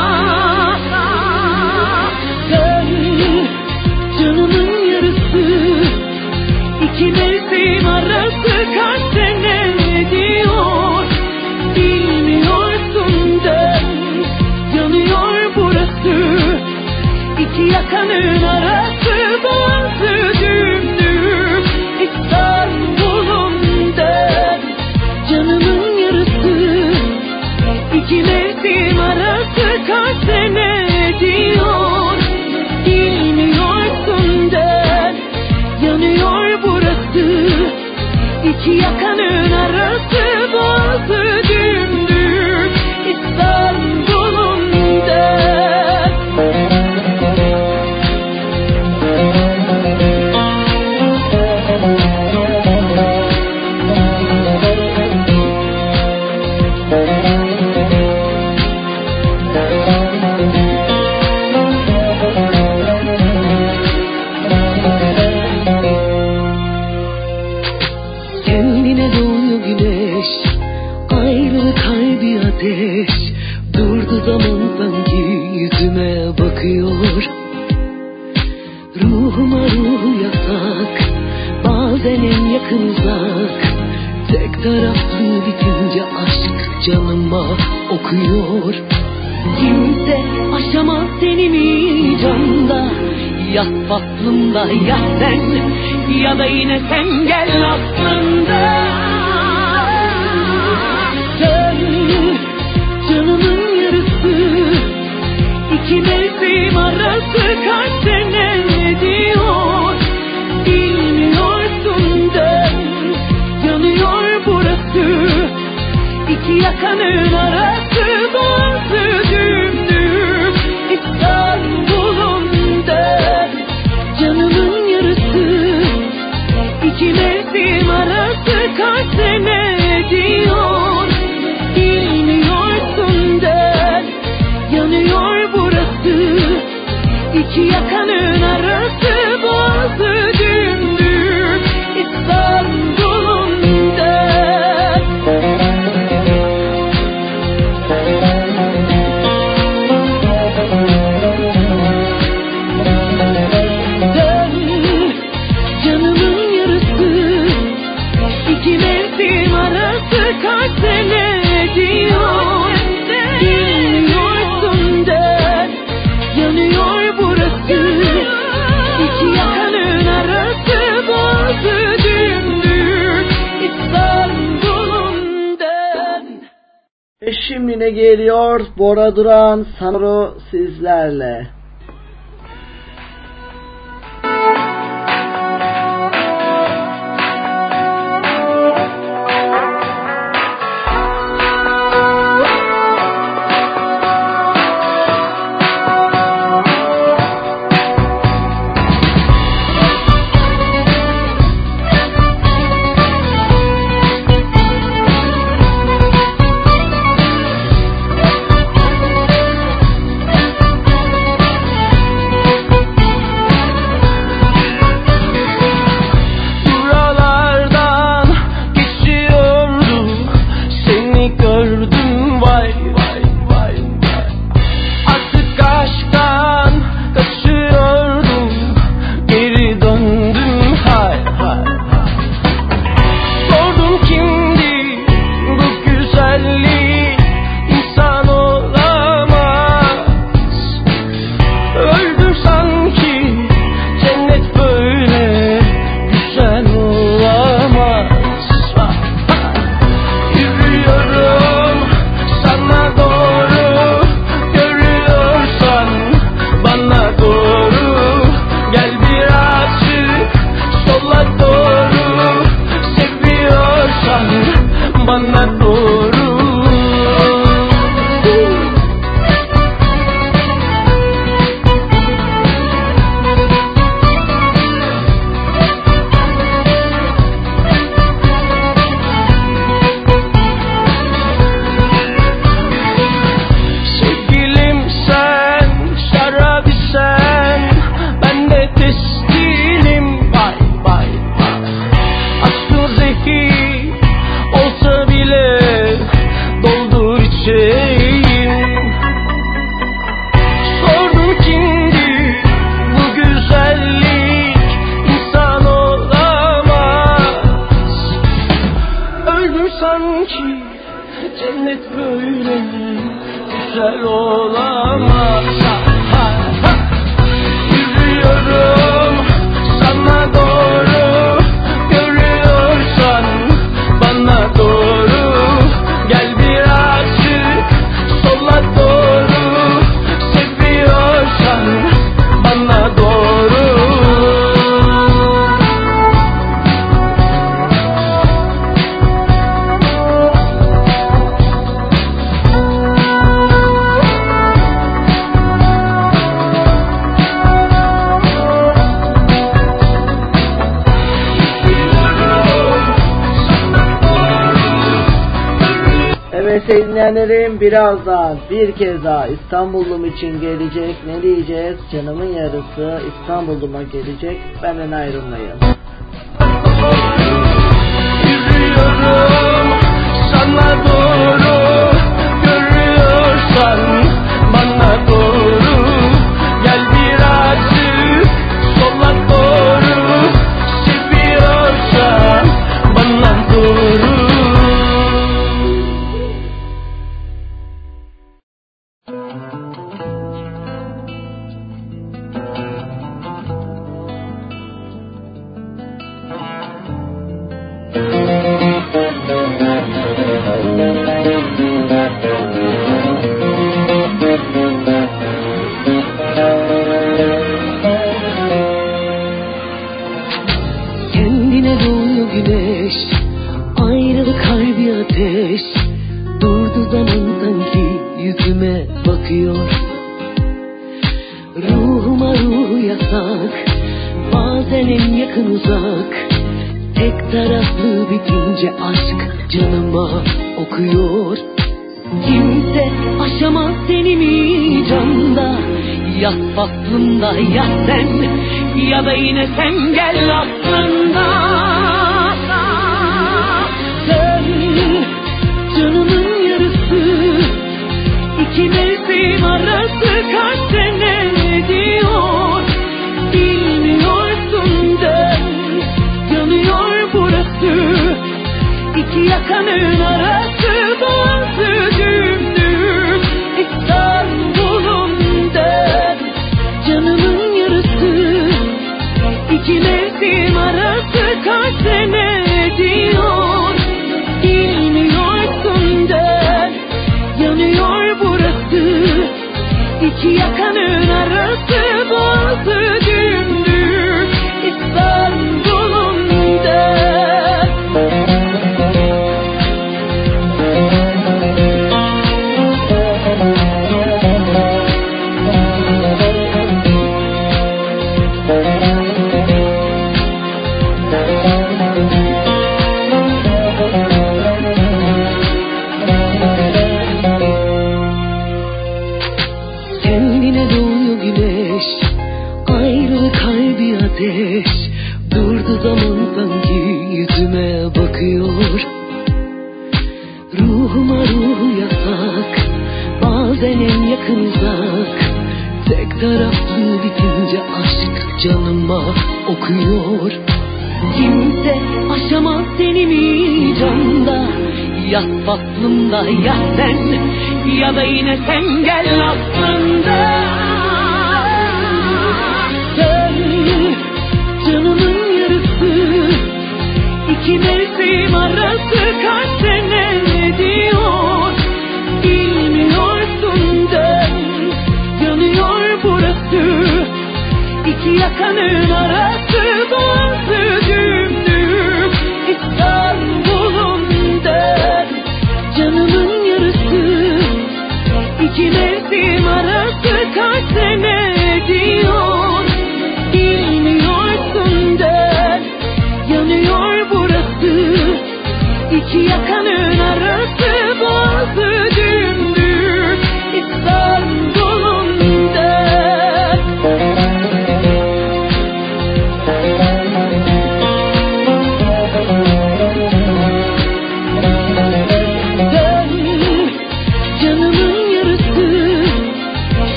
okuyor Kimse aşamaz seni mi canda? Yaz faslında ya sen. Ya da yine sen gel aslında. Dön canımın yarısı İki mevsim arası kaç E şimdi ne geliyor? Bora Duran, Sanro sizlerle. birazdan bir kez daha İstanbul'um için gelecek. Ne diyeceğiz? Canımın yarısı İstanbul'uma gelecek. Benden ayrılmayın. Yürüyorum sana doğru görüyorsan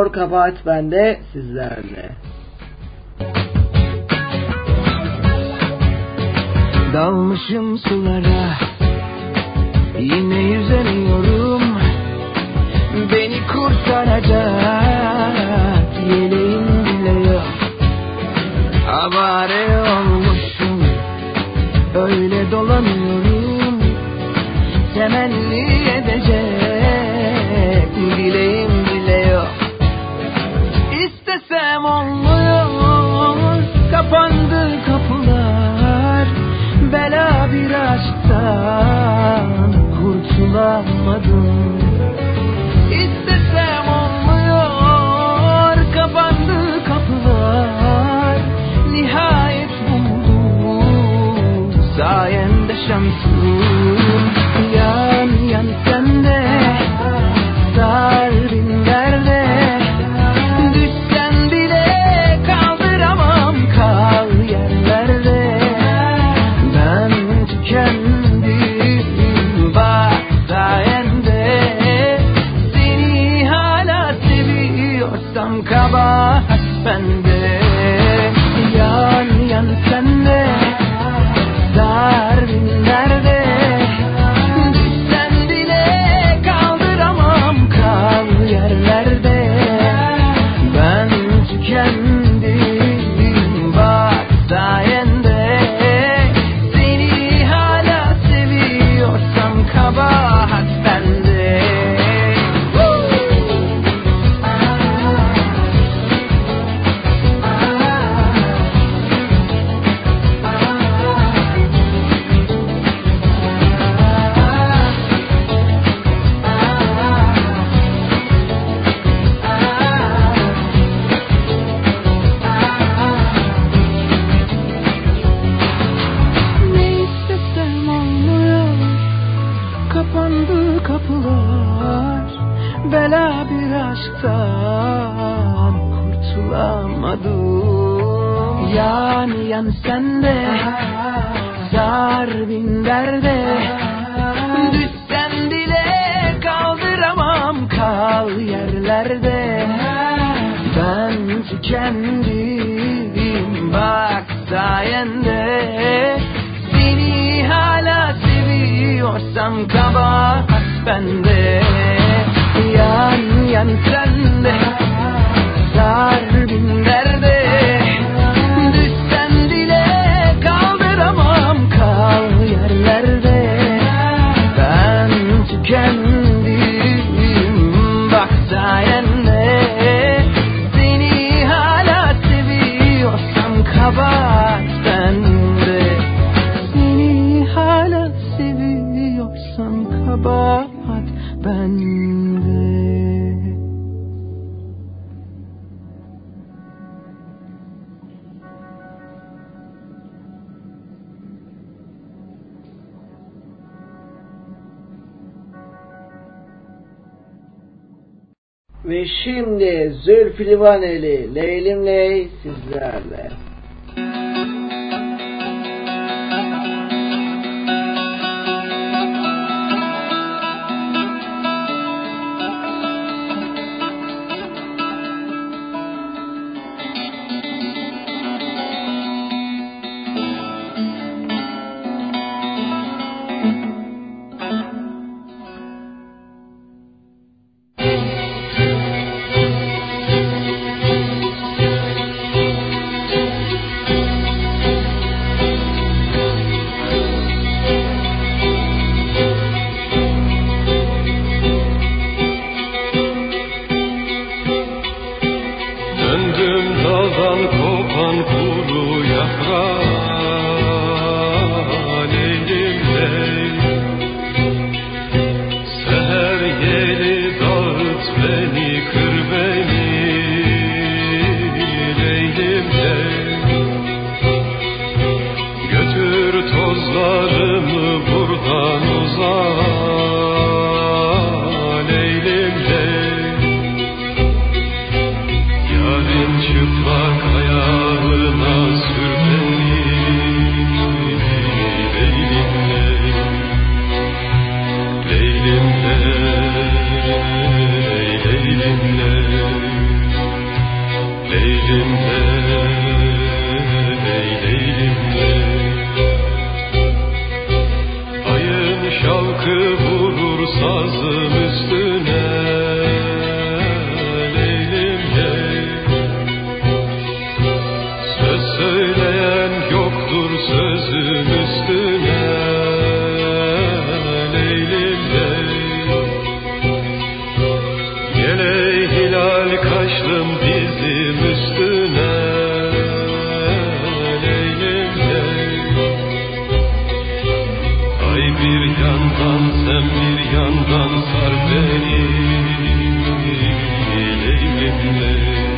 dinliyor. Kabahat bende sizlerle. Dalmışım sulara Yine yüzeniyorum Beni kurtaracak Yeleğim bile yok Avare olmuşum Öyle dolanıyorum bulamadım İstesem olmuyor kapandı kapılar. Nihayet buldum sayende şansım divaneli, leylim ley, bir yandan sen bir yandan sar beni Leylim leylim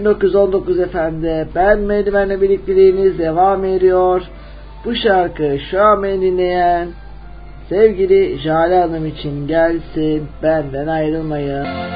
1919 efendi ben merdivenle birlikteliğiniz devam ediyor. Bu şarkı şu an beni dinleyen sevgili Jale Hanım için gelsin benden ayrılmayın.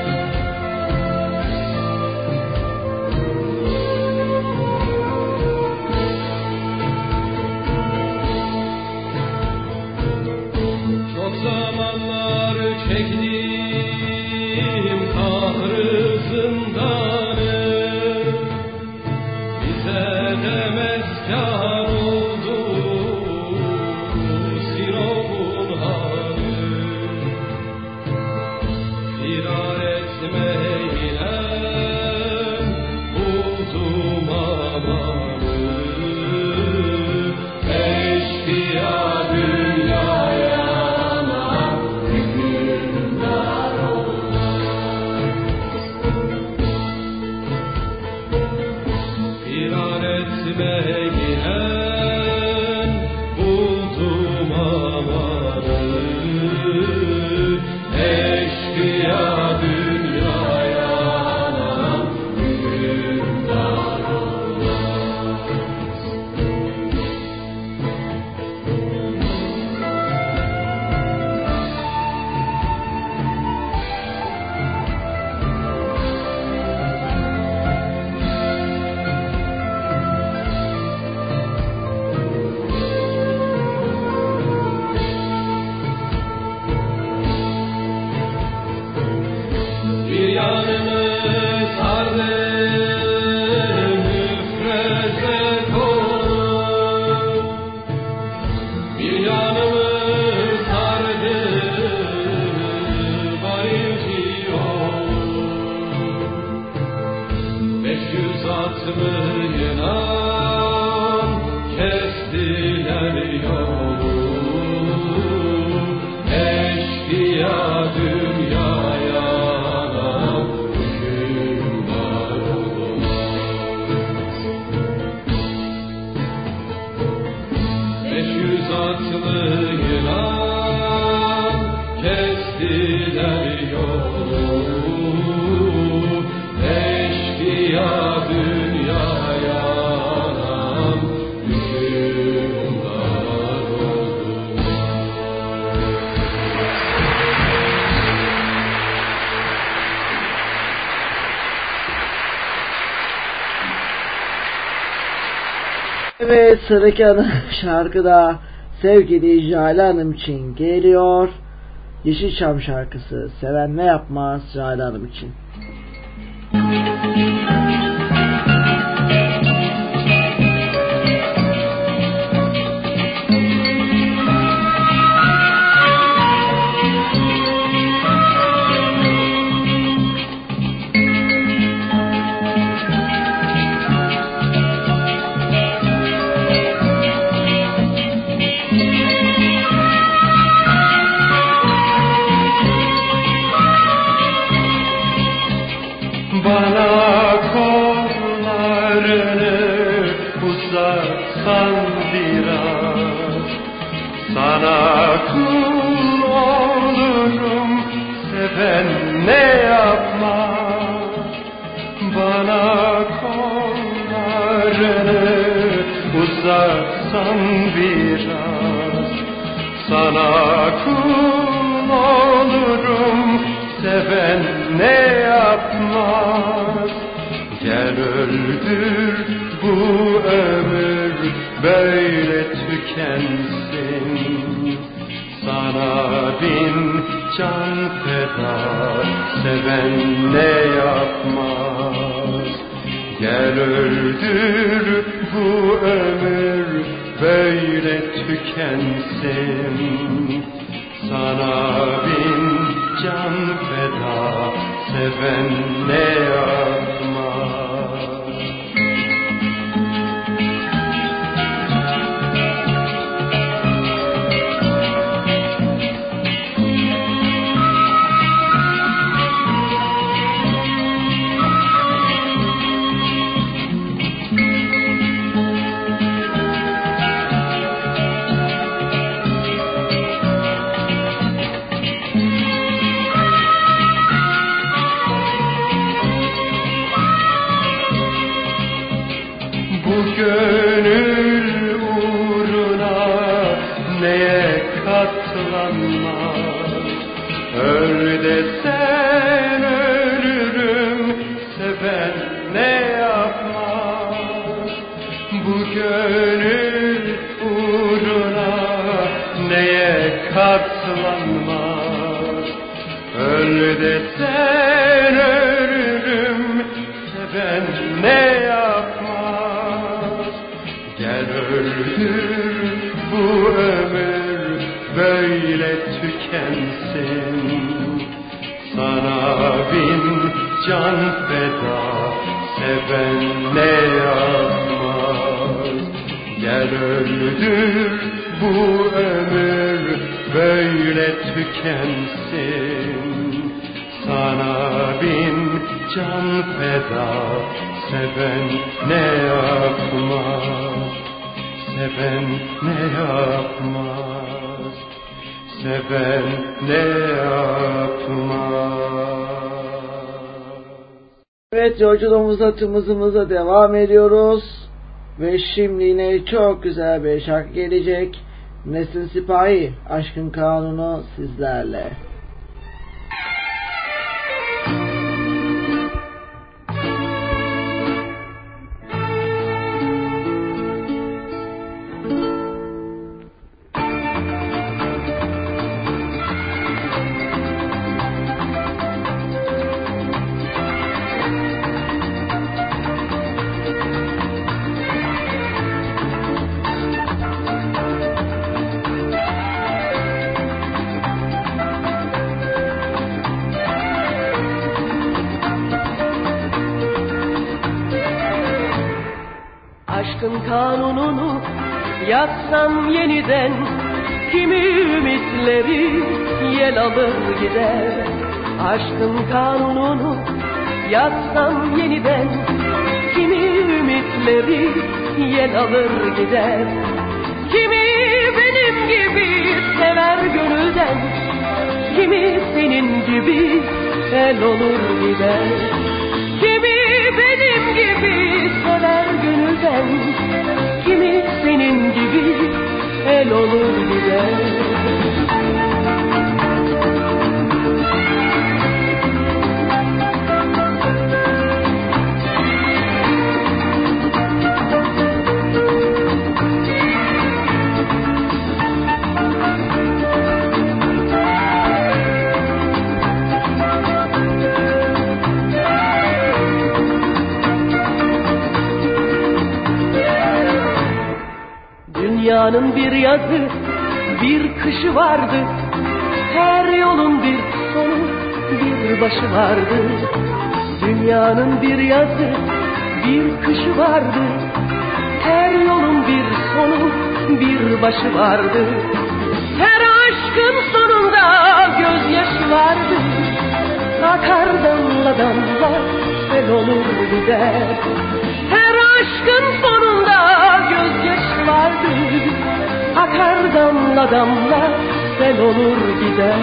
Evet sıradaki ana şarkı da sevgili Jale Hanım için geliyor. Yeşilçam şarkısı Seven Ne Yapmaz Jale Hanım için. Öldür bu ömür böyle tükensin. Sana bin can feda seven ne yapmaz. Gel öldür bu ömür böyle tükensin. Sana bin can feda seven ne yapmaz yolculuğumuza tımızımıza devam ediyoruz. Ve şimdi yine çok güzel bir şarkı gelecek. Nesin Sipahi, Aşkın Kanunu sizlerle. Alır gider. Kimi benim gibi sever gönülden Kimi senin gibi el olur gider bir yazı, bir kışı vardı. Her yolun bir sonu, bir başı vardı. Dünyanın bir yazı, bir kışı vardı. Her yolun bir sonu, bir başı vardı. Her aşkın sonunda gözyaşı vardı. Akar damla damla, sel olur gider. Aşkın sonunda gözyaşı vardı. Akar damla damla sel olur gider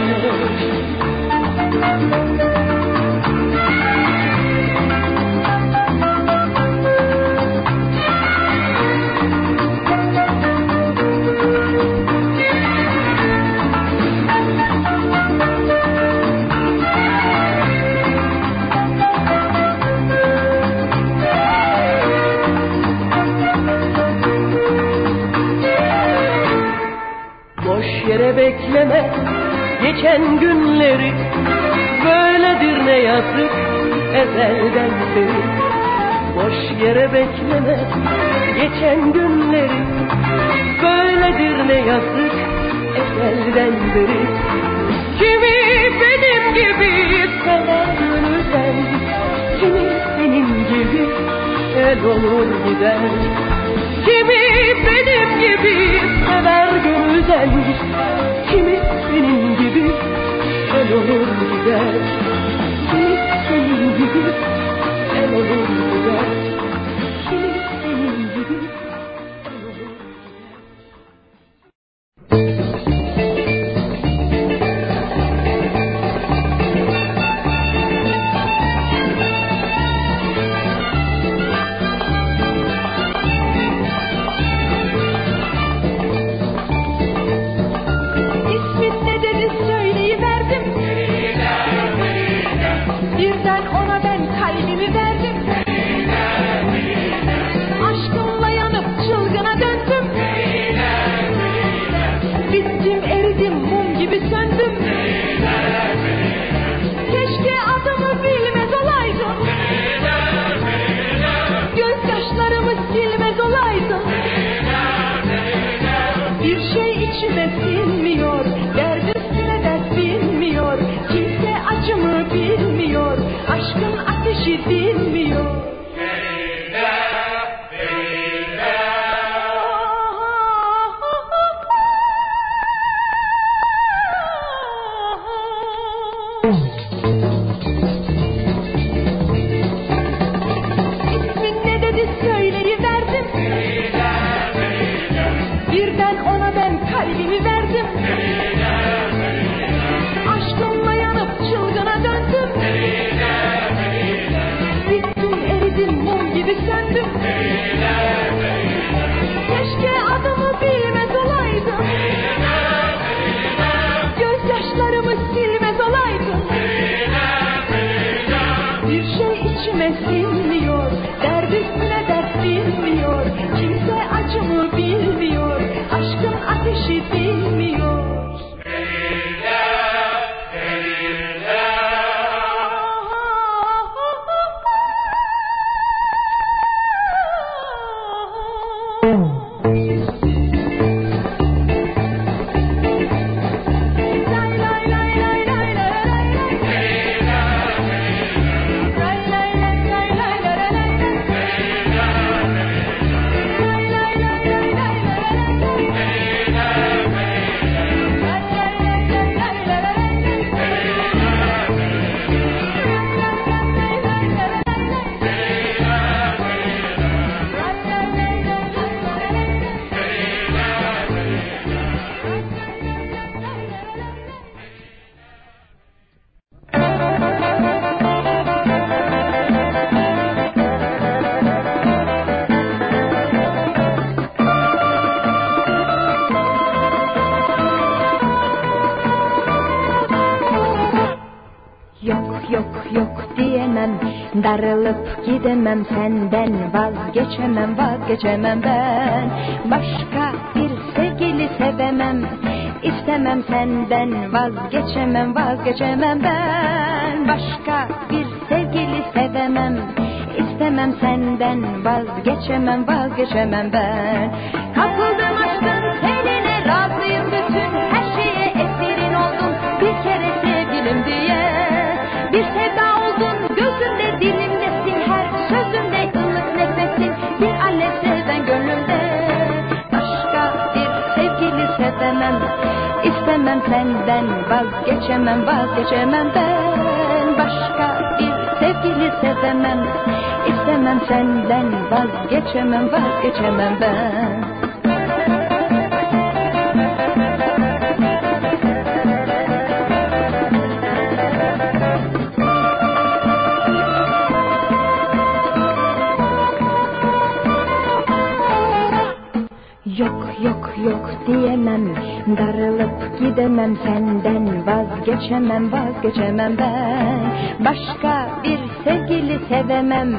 bekleme geçen günleri Böyledir ne yazık ezelden beri. Boş yere bekleme geçen günleri Böyledir ne yazık ezelden beri. Kimi benim gibi sever gönülden Kimi senin gibi el olur gider. Kimi benim gibi sever gönülden Kimi senin gibi el olur gider. Kimi senin gibi el olur gider. Kimi senin gibi Sarılıp gidemem senden vazgeçemem vazgeçemem ben. Başka bir sevgili sevemem istemem senden vazgeçemem vazgeçemem ben. Başka bir sevgili sevemem istemem senden vazgeçemem vazgeçemem ben. senden vazgeçemem vazgeçemem ben. Başka bir sevgili sevemem. İstemem senden vazgeçemem vazgeçemem ben. Vazgeçemem senden vazgeçemem vazgeçemem ben. Başka bir sevgili sevemem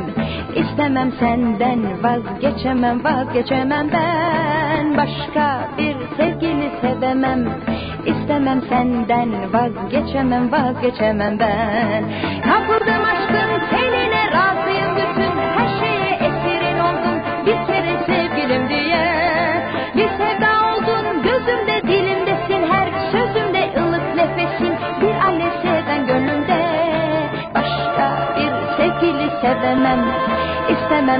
istemem senden vazgeçemem vazgeçemem ben. Başka bir sevgili sevemem istemem senden vazgeçemem vazgeçemem ben. Kapıldım aşkım seninle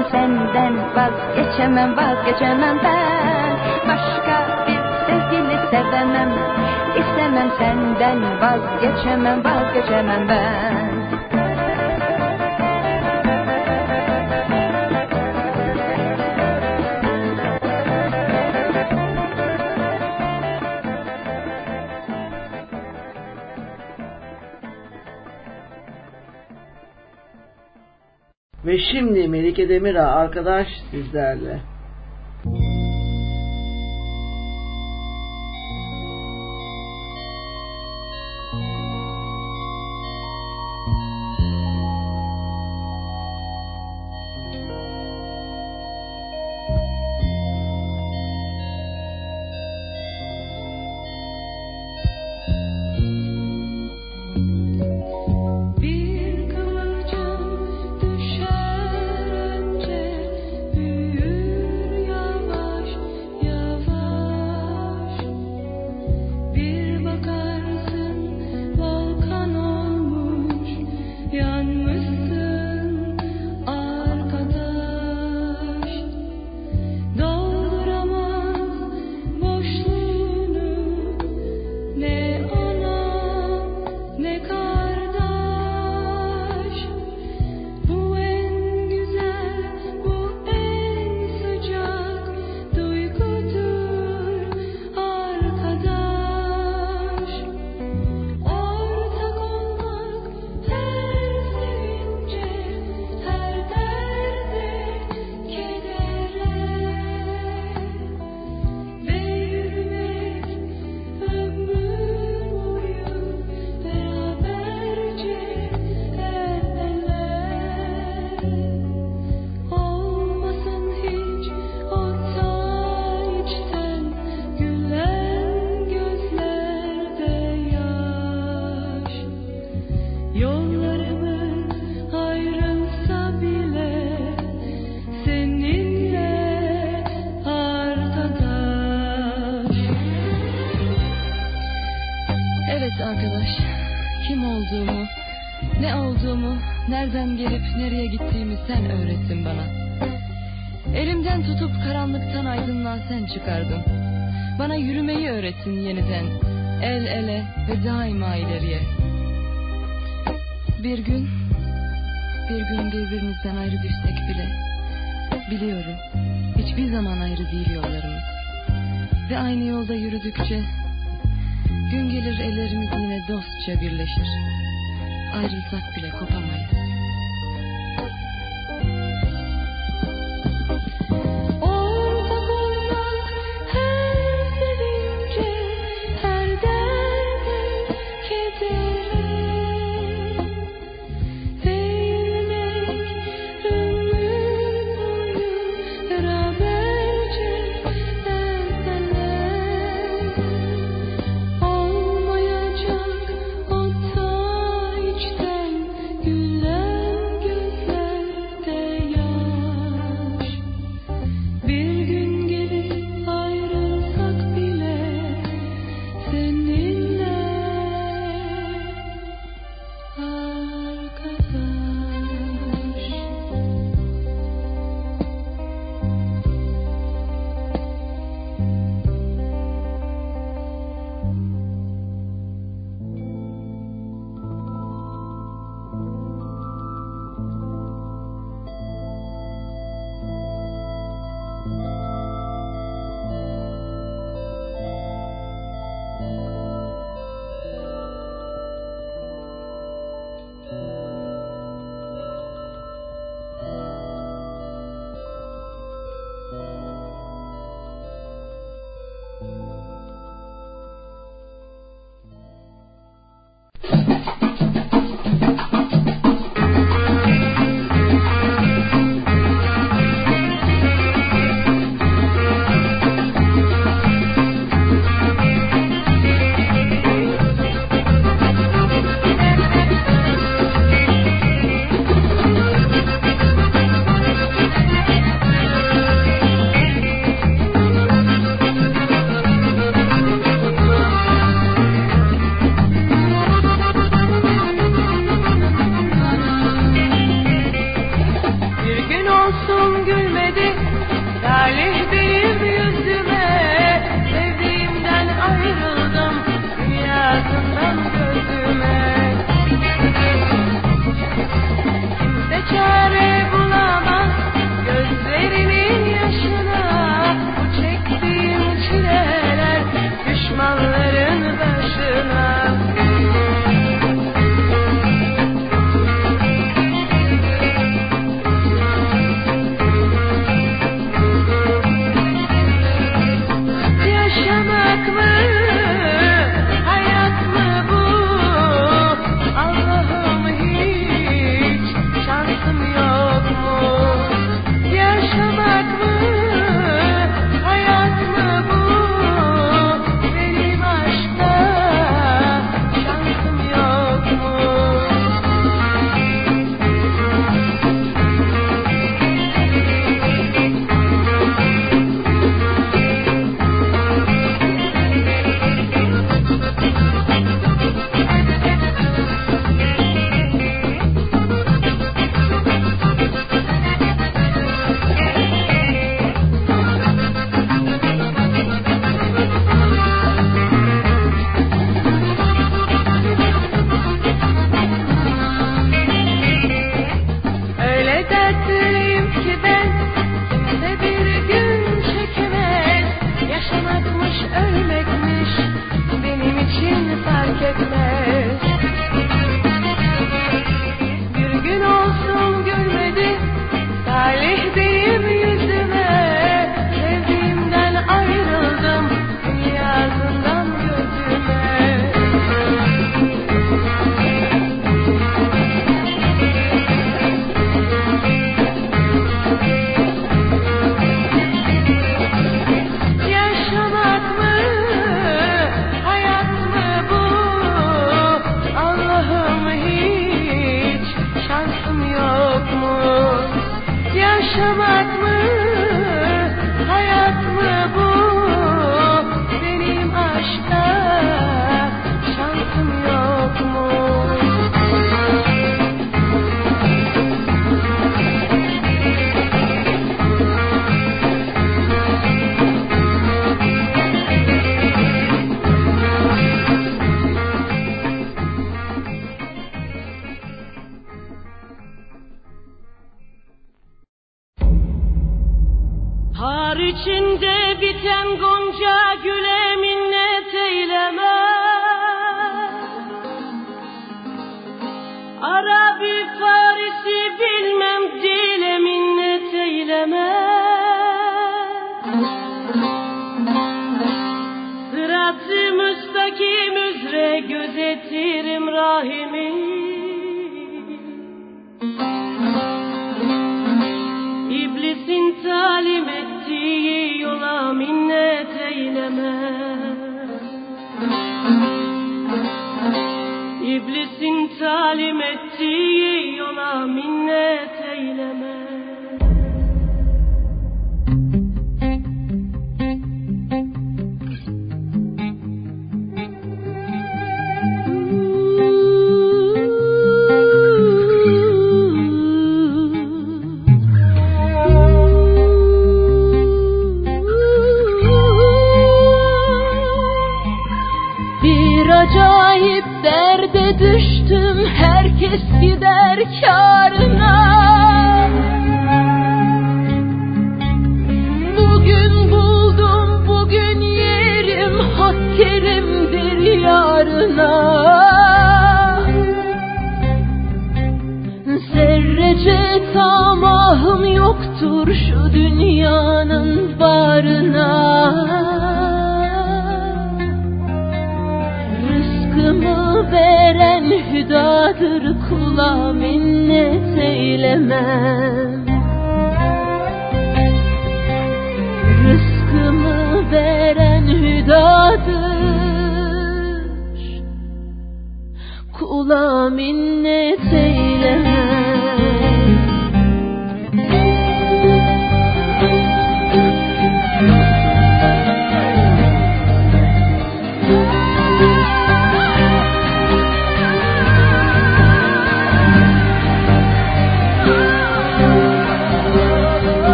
ben senden vazgeçemem vazgeçemem ben. Başka bir sevgili sevemem istemem senden vazgeçemem vazgeçemem ben. Ve şimdi Melike Demirağ arkadaş sizlerle.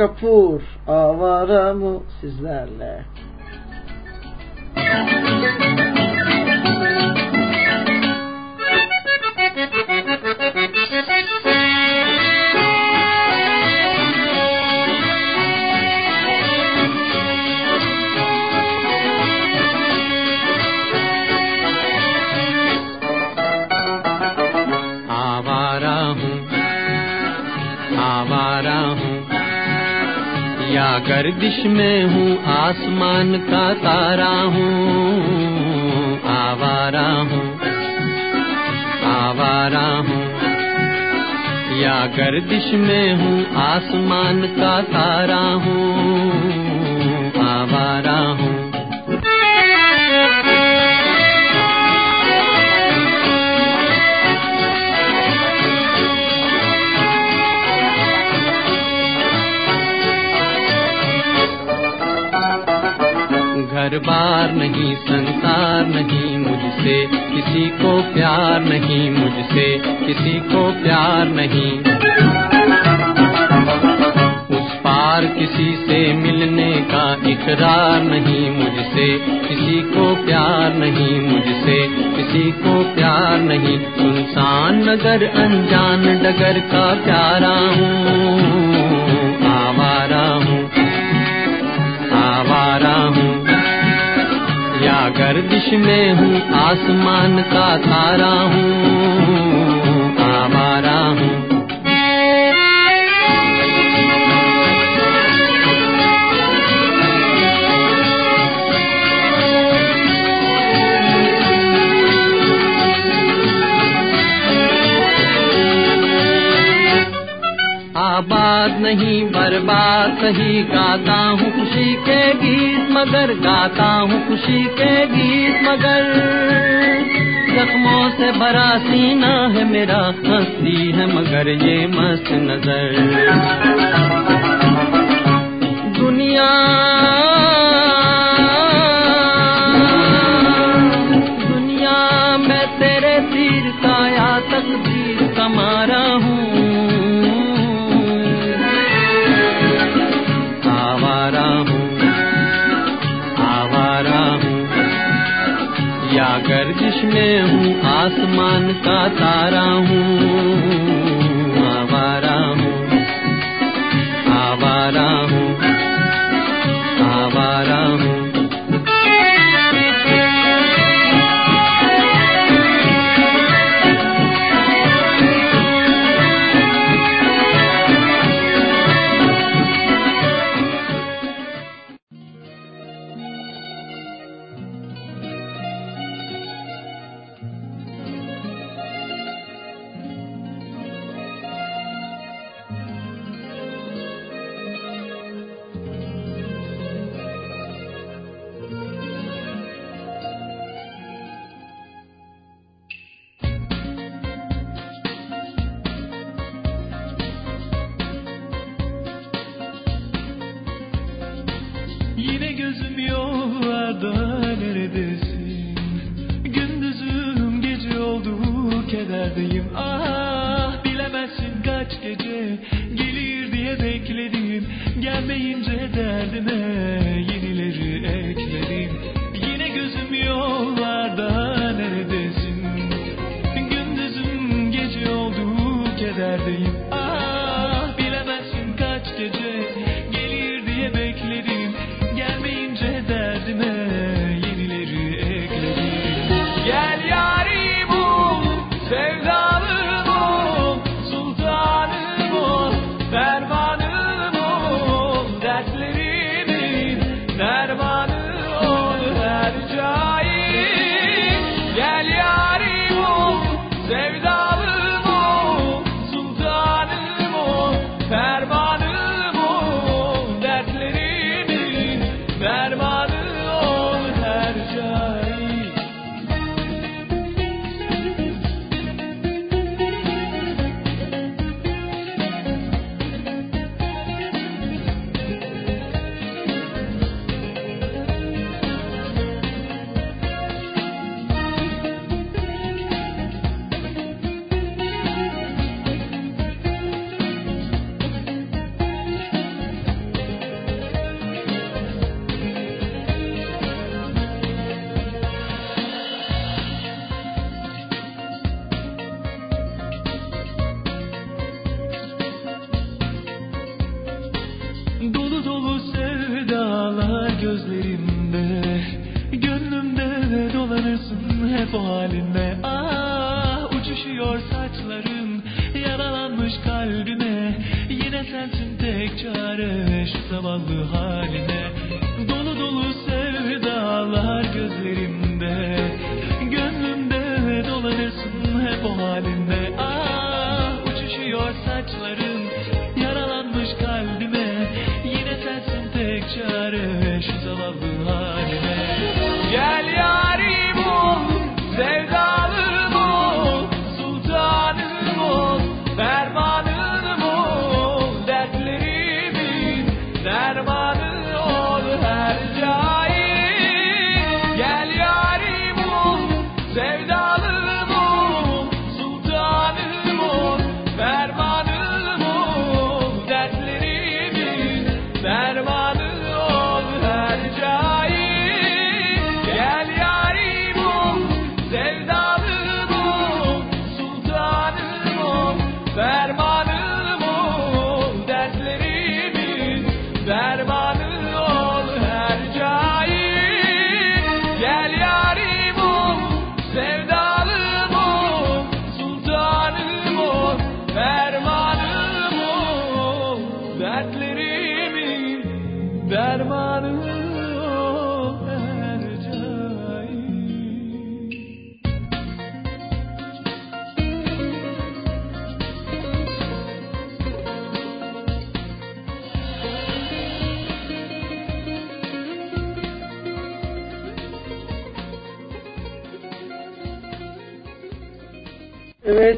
Kapur avaramı sizlerle. Müzik گردش میں ہوں، آسمان کا تارا ہوں، آوارا ہوں آوارا ہوں۔ یا گردش میں ہوں، آسمان کا تارا ہوں، آوارا ہوں۔ دربار نہیں سنسار نہیں، مجھ سے کسی کو پیار نہیں، مجھ سے کسی کو پیار نہیں۔ اس پار کسی سے ملنے کا اقرار نہیں، مجھ سے کسی کو پیار نہیں، مجھ سے کسی کو پیار نہیں۔ انسان نگر، انجان ڈگر کا پیارا ہوں۔ گردش میں ہوں آسمان کا تارا ہوں۔ آباد نہیں، برباد صحیح گاتا ہوں، خوشی کے گیت مگر گاتا ہوں، خوشی کے گیت مگر۔ زخموں سے بھرا سینہ ہے میرا، ہنسی ہے مگر یہ مست نظر۔ دنیا آسمان کا تارا ہوں۔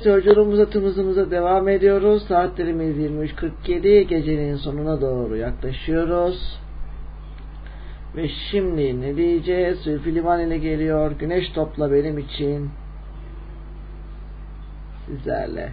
Evet yolculuğumuza tımızımıza devam ediyoruz. Saatlerimiz 23.47 gecenin sonuna doğru yaklaşıyoruz. Ve şimdi ne diyeceğiz? Zülfü Livan ile geliyor. Güneş topla benim için. Sizlerle.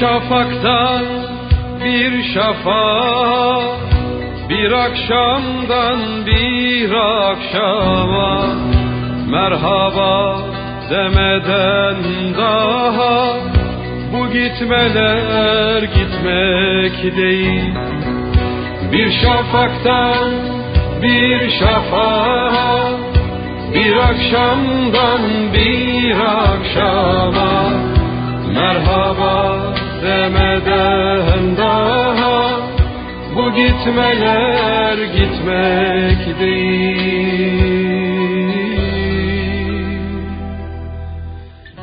Şafaktan bir şafağa Bir akşamdan bir akşama. Merhaba demeden daha Bu gitmeler gitmek değil. Bir şafaktan bir şafağa Bir akşamdan bir akşama. Merhaba demeden daha Bu gitmeler gitmek değil.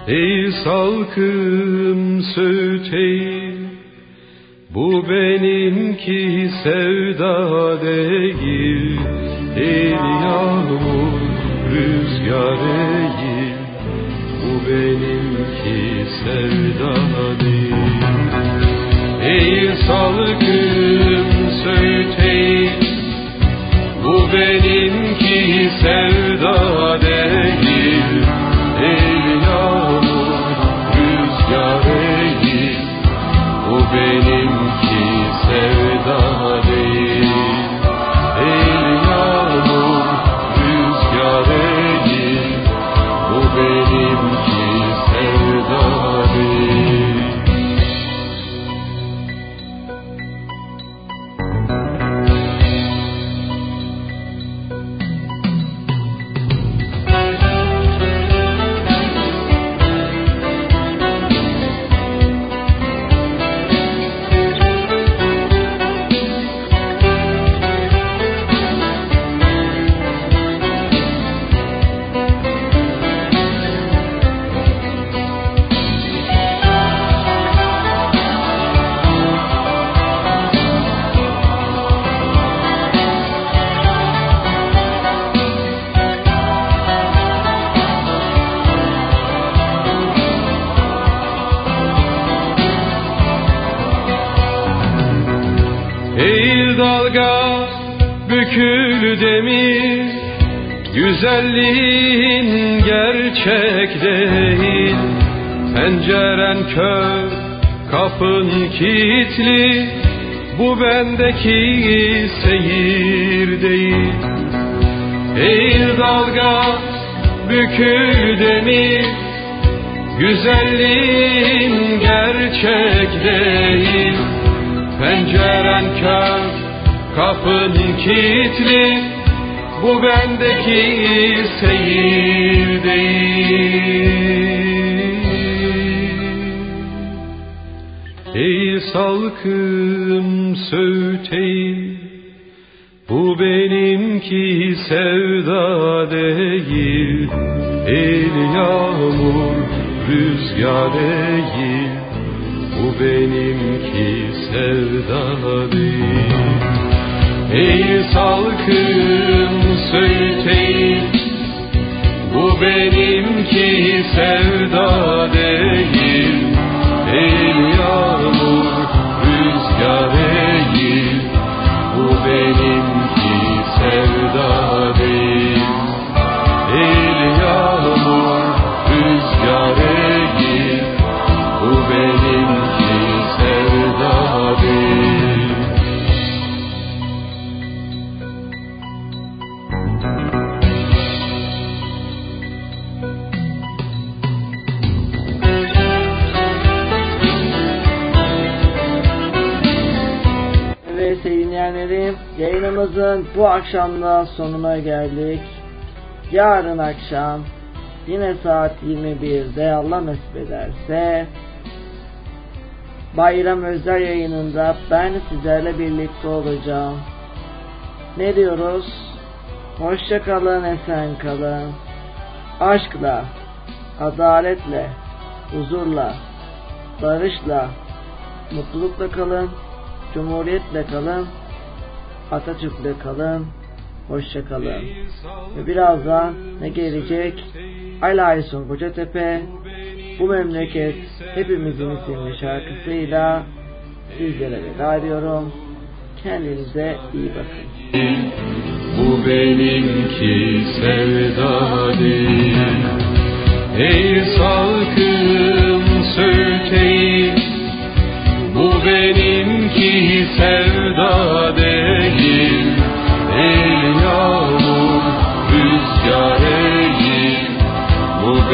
Ey salkım söğüteyim Bu benimki sevda değil. Ey yağmur rüzgar değil Bu benimki sevda Ey salkım söğüteyim. Bu benimki sevda Bu bendeki seyir değil. Eğil dalga bükül demir. Güzelliğin gerçek değil. Penceren kör, kapın kilitli. Bu bendeki seyir değil. Ey salkım söğüteyim Bu benimki sevda değil El yağmur rüzgar değil. Bu benimki sevda değil. Ey salkım söğüteyim Bu benimki sevda değil bu akşamda sonuna geldik. Yarın akşam yine saat 21'de Allah nasip ederse bayram özel yayınında ben sizlerle birlikte olacağım. Ne diyoruz? Hoşça kalın, esen kalın. Aşkla, adaletle, huzurla, barışla, mutlulukla kalın. Cumhuriyetle kalın. Atatürk'le kalın, hoşça kalın. Ve birazdan ne gelecek? Ayla Alaysun Kocatepe, bu memleket hepimizin isimli şarkısıyla sizlere veda ediyorum. Kendinize iyi bakın. Bu benimki sevda değil. Ey salkım söğüteyim. Bu benimki sevda değil.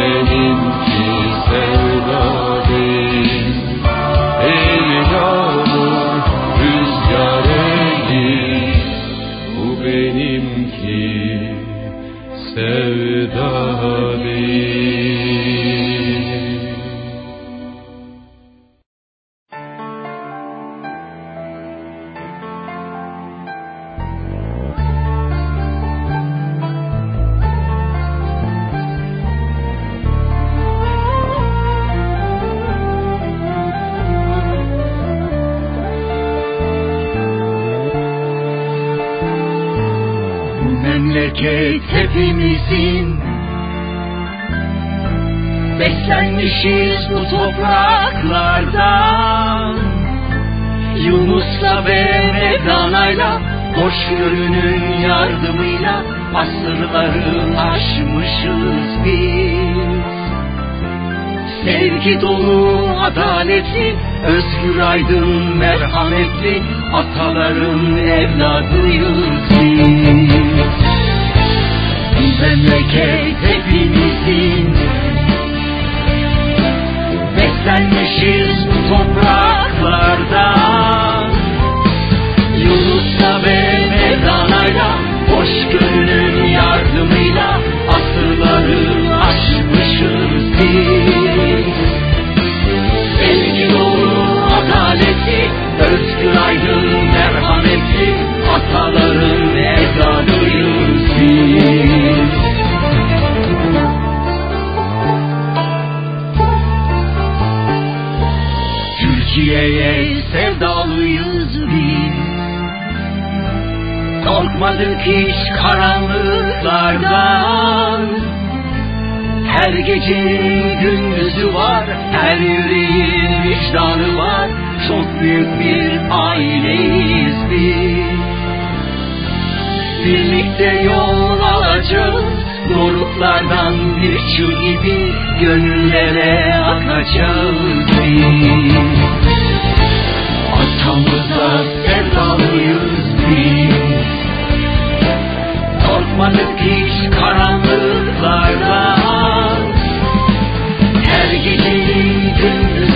benimki sevdalim Ey yağmur rüzgar Bu benimki sevdalim hepimizin. Beslenmişiz bu topraklardan Yunus'la ve Mevlana'yla Hoşgörünün yardımıyla Asırları aşmışız biz. Sevgi dolu, adaletli, özgür aydın, merhametli Ataların evladıyız biz Memleket hepimizin. Beslenmişiz bu topraklardan Yunus'la ve Mevlana'yla Hoşgörünün yardımıyla Korkmadık hiç karanlıklardan. Her gecenin gündüzü var Her yüreğin vicdanı var. Çok büyük bir aileyiz biz. Birlikte yol alacağız Doruklardan bir çığ gibi Gönüllere akacağız biz. Atamıza sevdalıyız biz Korkmadık hiç karanlıklardan Her gecenin gündüzü